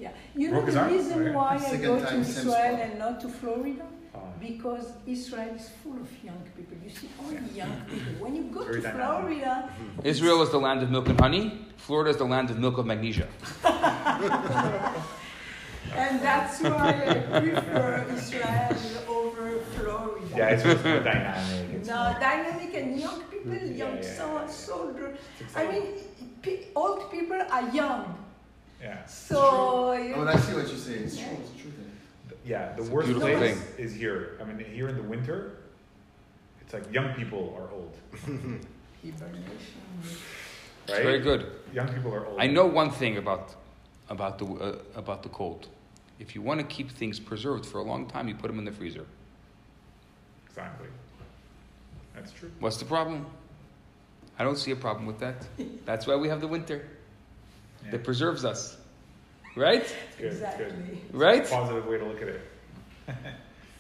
Yeah, yeah, you know Broke his the reason oh, Okay. why I go to Israel and not to Florida, Oh. because Israel is full of young people. You see only young mm-hmm. people. When you go Very to dynamic. Florida, mm-hmm. Israel is the land of milk and honey. Florida is the land of milk of magnesia. and that's why I prefer Israel over Florida. Yeah, it's just more dynamic. It's No, more- dynamic and young people, young yeah, so- yeah. soldier. I mean, old people are young, yeah. so you Oh, I see what you're saying. It's true. It's true. Yeah, the It's worst place thing. is here. I mean, here in the winter, it's like young people are old, hibernation. It's right? very good. Young people are old. I know one thing about, about, the, uh, about the cold. If you want to keep things preserved for a long time, you put them in the freezer. Exactly. That's true. What's the problem? I don't see a problem with that. That's why we have the winter. Yeah. That preserves us. Right? It's good. It's Exactly. good. Right? Positive way to look at it.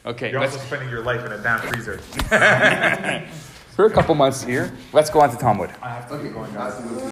Okay, You're also spending your life in a damn freezer. for a couple months here, let's go on to Talmud. I have to Okay, keep going, guys. have to go.